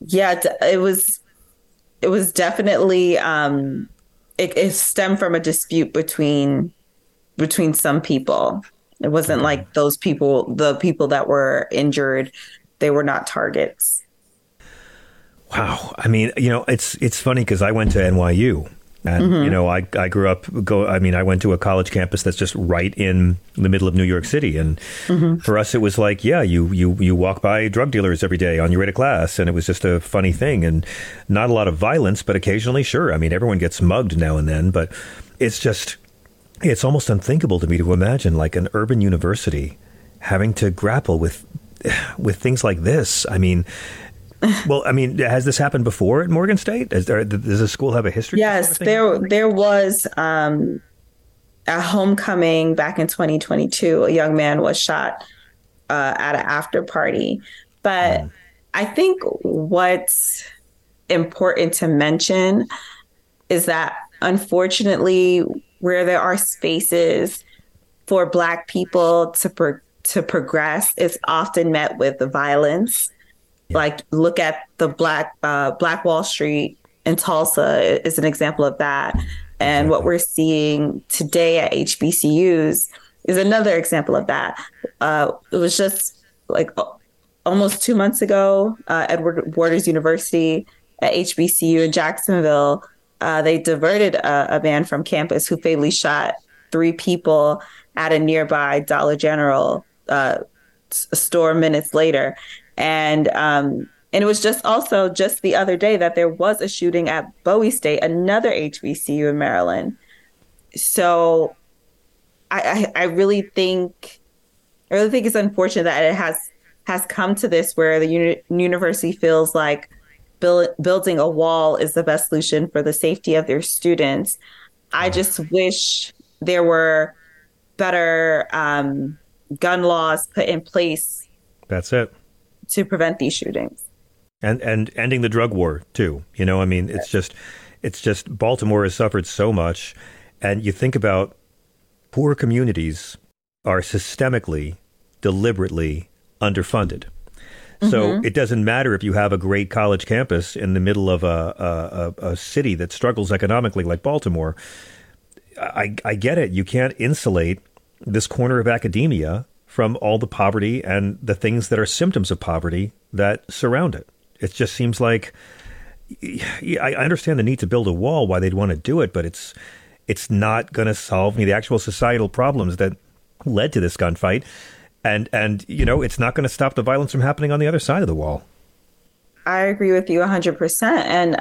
Yeah, it was. It was definitely. Um, it, it stemmed from a dispute between between some people. It wasn't like those people, the people that were injured, they were not targets. Wow. I mean, you know, it's it's funny because I went to NYU, and Mhm. you know, I I grew up go. I mean, I went to a college campus that's just right in the middle of New York City, and Mhm. for us, it was like, yeah, you you you walk by drug dealers every day on your way to class, and it was just a funny thing, and not a lot of violence, but occasionally, sure. I mean, everyone gets mugged now and then, but it's just it's almost unthinkable to me to imagine like an urban university having to grapple with with things like this. I mean. Well, I mean, has this happened before at Morgan State? Is there, does the school have a history? Yes, there there was um, a homecoming back in 2022. A young man was shot uh, at an after party, but I think what's important to mention is that unfortunately, where there are spaces for Black people to pro- to progress, it's often met with violence. Like look at the Black uh, Black Wall Street in Tulsa is an example of that, and what we're seeing today at HBCUs is another example of that. Uh, it was just like almost two months ago, uh, Edward Waters University at HBCU in Jacksonville, uh, they diverted a, a man from campus who fatally shot three people at a nearby Dollar General uh, store minutes later, and um, and it was just also just the other day that there was a shooting at Bowie State, another HBCU in Maryland. So, I I, I really think I really think it's unfortunate that it has has come to this where the uni- university feels like build, building a wall is the best solution for the safety of their students. I just wish there were better um, gun laws put in place. That's it. To prevent these shootings. And and ending the drug war too. You know, I mean, it's just it's just Baltimore has suffered so much and you think about poor communities are systemically deliberately underfunded. So mm-hmm. it doesn't matter if you have a great college campus in the middle of a, a, a city that struggles economically like Baltimore. I, I get it. You can't insulate this corner of academia from all the poverty and the things that are symptoms of poverty that surround it. It just seems like I understand the need to build a wall, why they'd want to do it, but it's it's not going to solve the actual societal problems that led to this gunfight and and you know it's not going to stop the violence from happening on the other side of the wall. I agree with you 100% and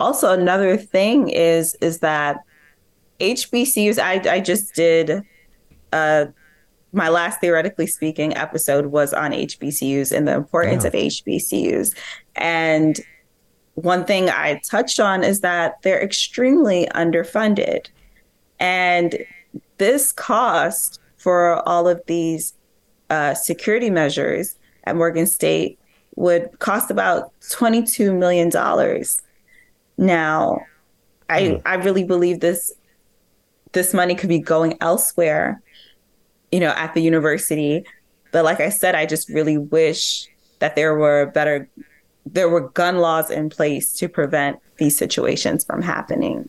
also another thing is is that hbcus i, I just did uh my last theoretically speaking episode was on hbcus and the importance of hbcus and one thing i touched on is that they're extremely underfunded. And this cost for all of these uh, security measures at Morgan State would cost about $22 million. Now, I, mm. I really believe this this money could be going elsewhere, you know, at the university. But like I said, I just really wish that there were better there were gun laws in place to prevent these situations from happening.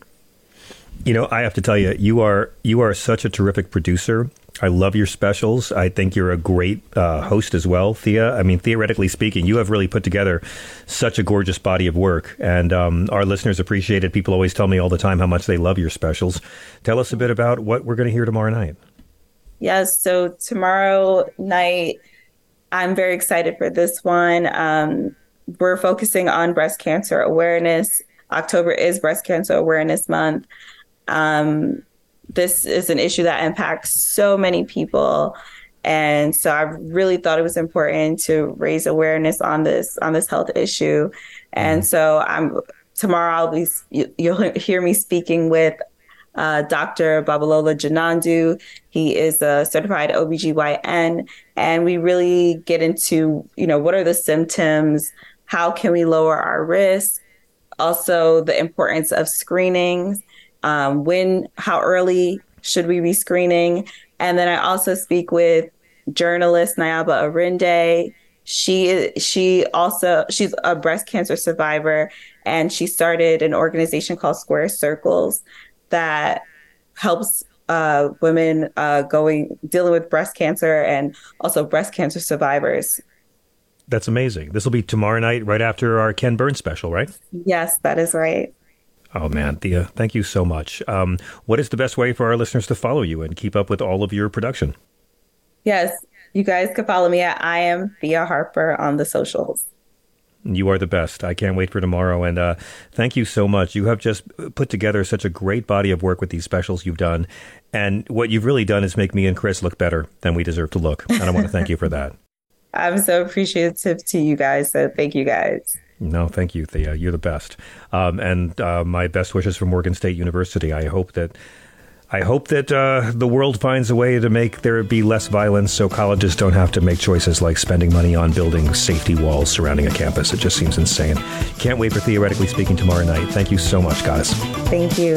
You know, I have to tell you, you are you are such a terrific producer. I love your specials. I think you're a great uh, host as well, Thea. I mean, theoretically speaking, you have really put together such a gorgeous body of work, and um, our listeners appreciate it. People always tell me all the time how much they love your specials. Tell us a bit about what we're going to hear tomorrow night. Yes, so tomorrow night, I'm very excited for this one. Um, we're focusing on breast cancer awareness. October is Breast Cancer Awareness Month. Um, this is an issue that impacts so many people. And so I really thought it was important to raise awareness on this on this health issue. And mm-hmm. so I'm tomorrow I'll be you'll hear me speaking with uh, Dr. Babalola Janandu. He is a certified OBGYN and we really get into, you know, what are the symptoms? How can we lower our risk? Also the importance of screenings um, when, how early should we be screening? And then I also speak with journalist Nayaba Arinde. She she also she's a breast cancer survivor, and she started an organization called Square Circles that helps uh, women uh, going dealing with breast cancer and also breast cancer survivors. That's amazing. This will be tomorrow night, right after our Ken Burns special, right? Yes, that is right. Oh man, Thea, thank you so much. Um, what is the best way for our listeners to follow you and keep up with all of your production? Yes, you guys can follow me at I am Thea Harper on the socials. You are the best. I can't wait for tomorrow. And uh, thank you so much. You have just put together such a great body of work with these specials you've done. And what you've really done is make me and Chris look better than we deserve to look. And I want to thank you for that. I'm so appreciative to you guys. So thank you guys. No, thank you, Thea. You're the best. Um, and uh, my best wishes for Morgan State University. I hope that I hope that uh, the world finds a way to make there be less violence, so colleges don't have to make choices like spending money on building safety walls surrounding a campus. It just seems insane. Can't wait for theoretically speaking tomorrow night. Thank you so much, guys. Thank you.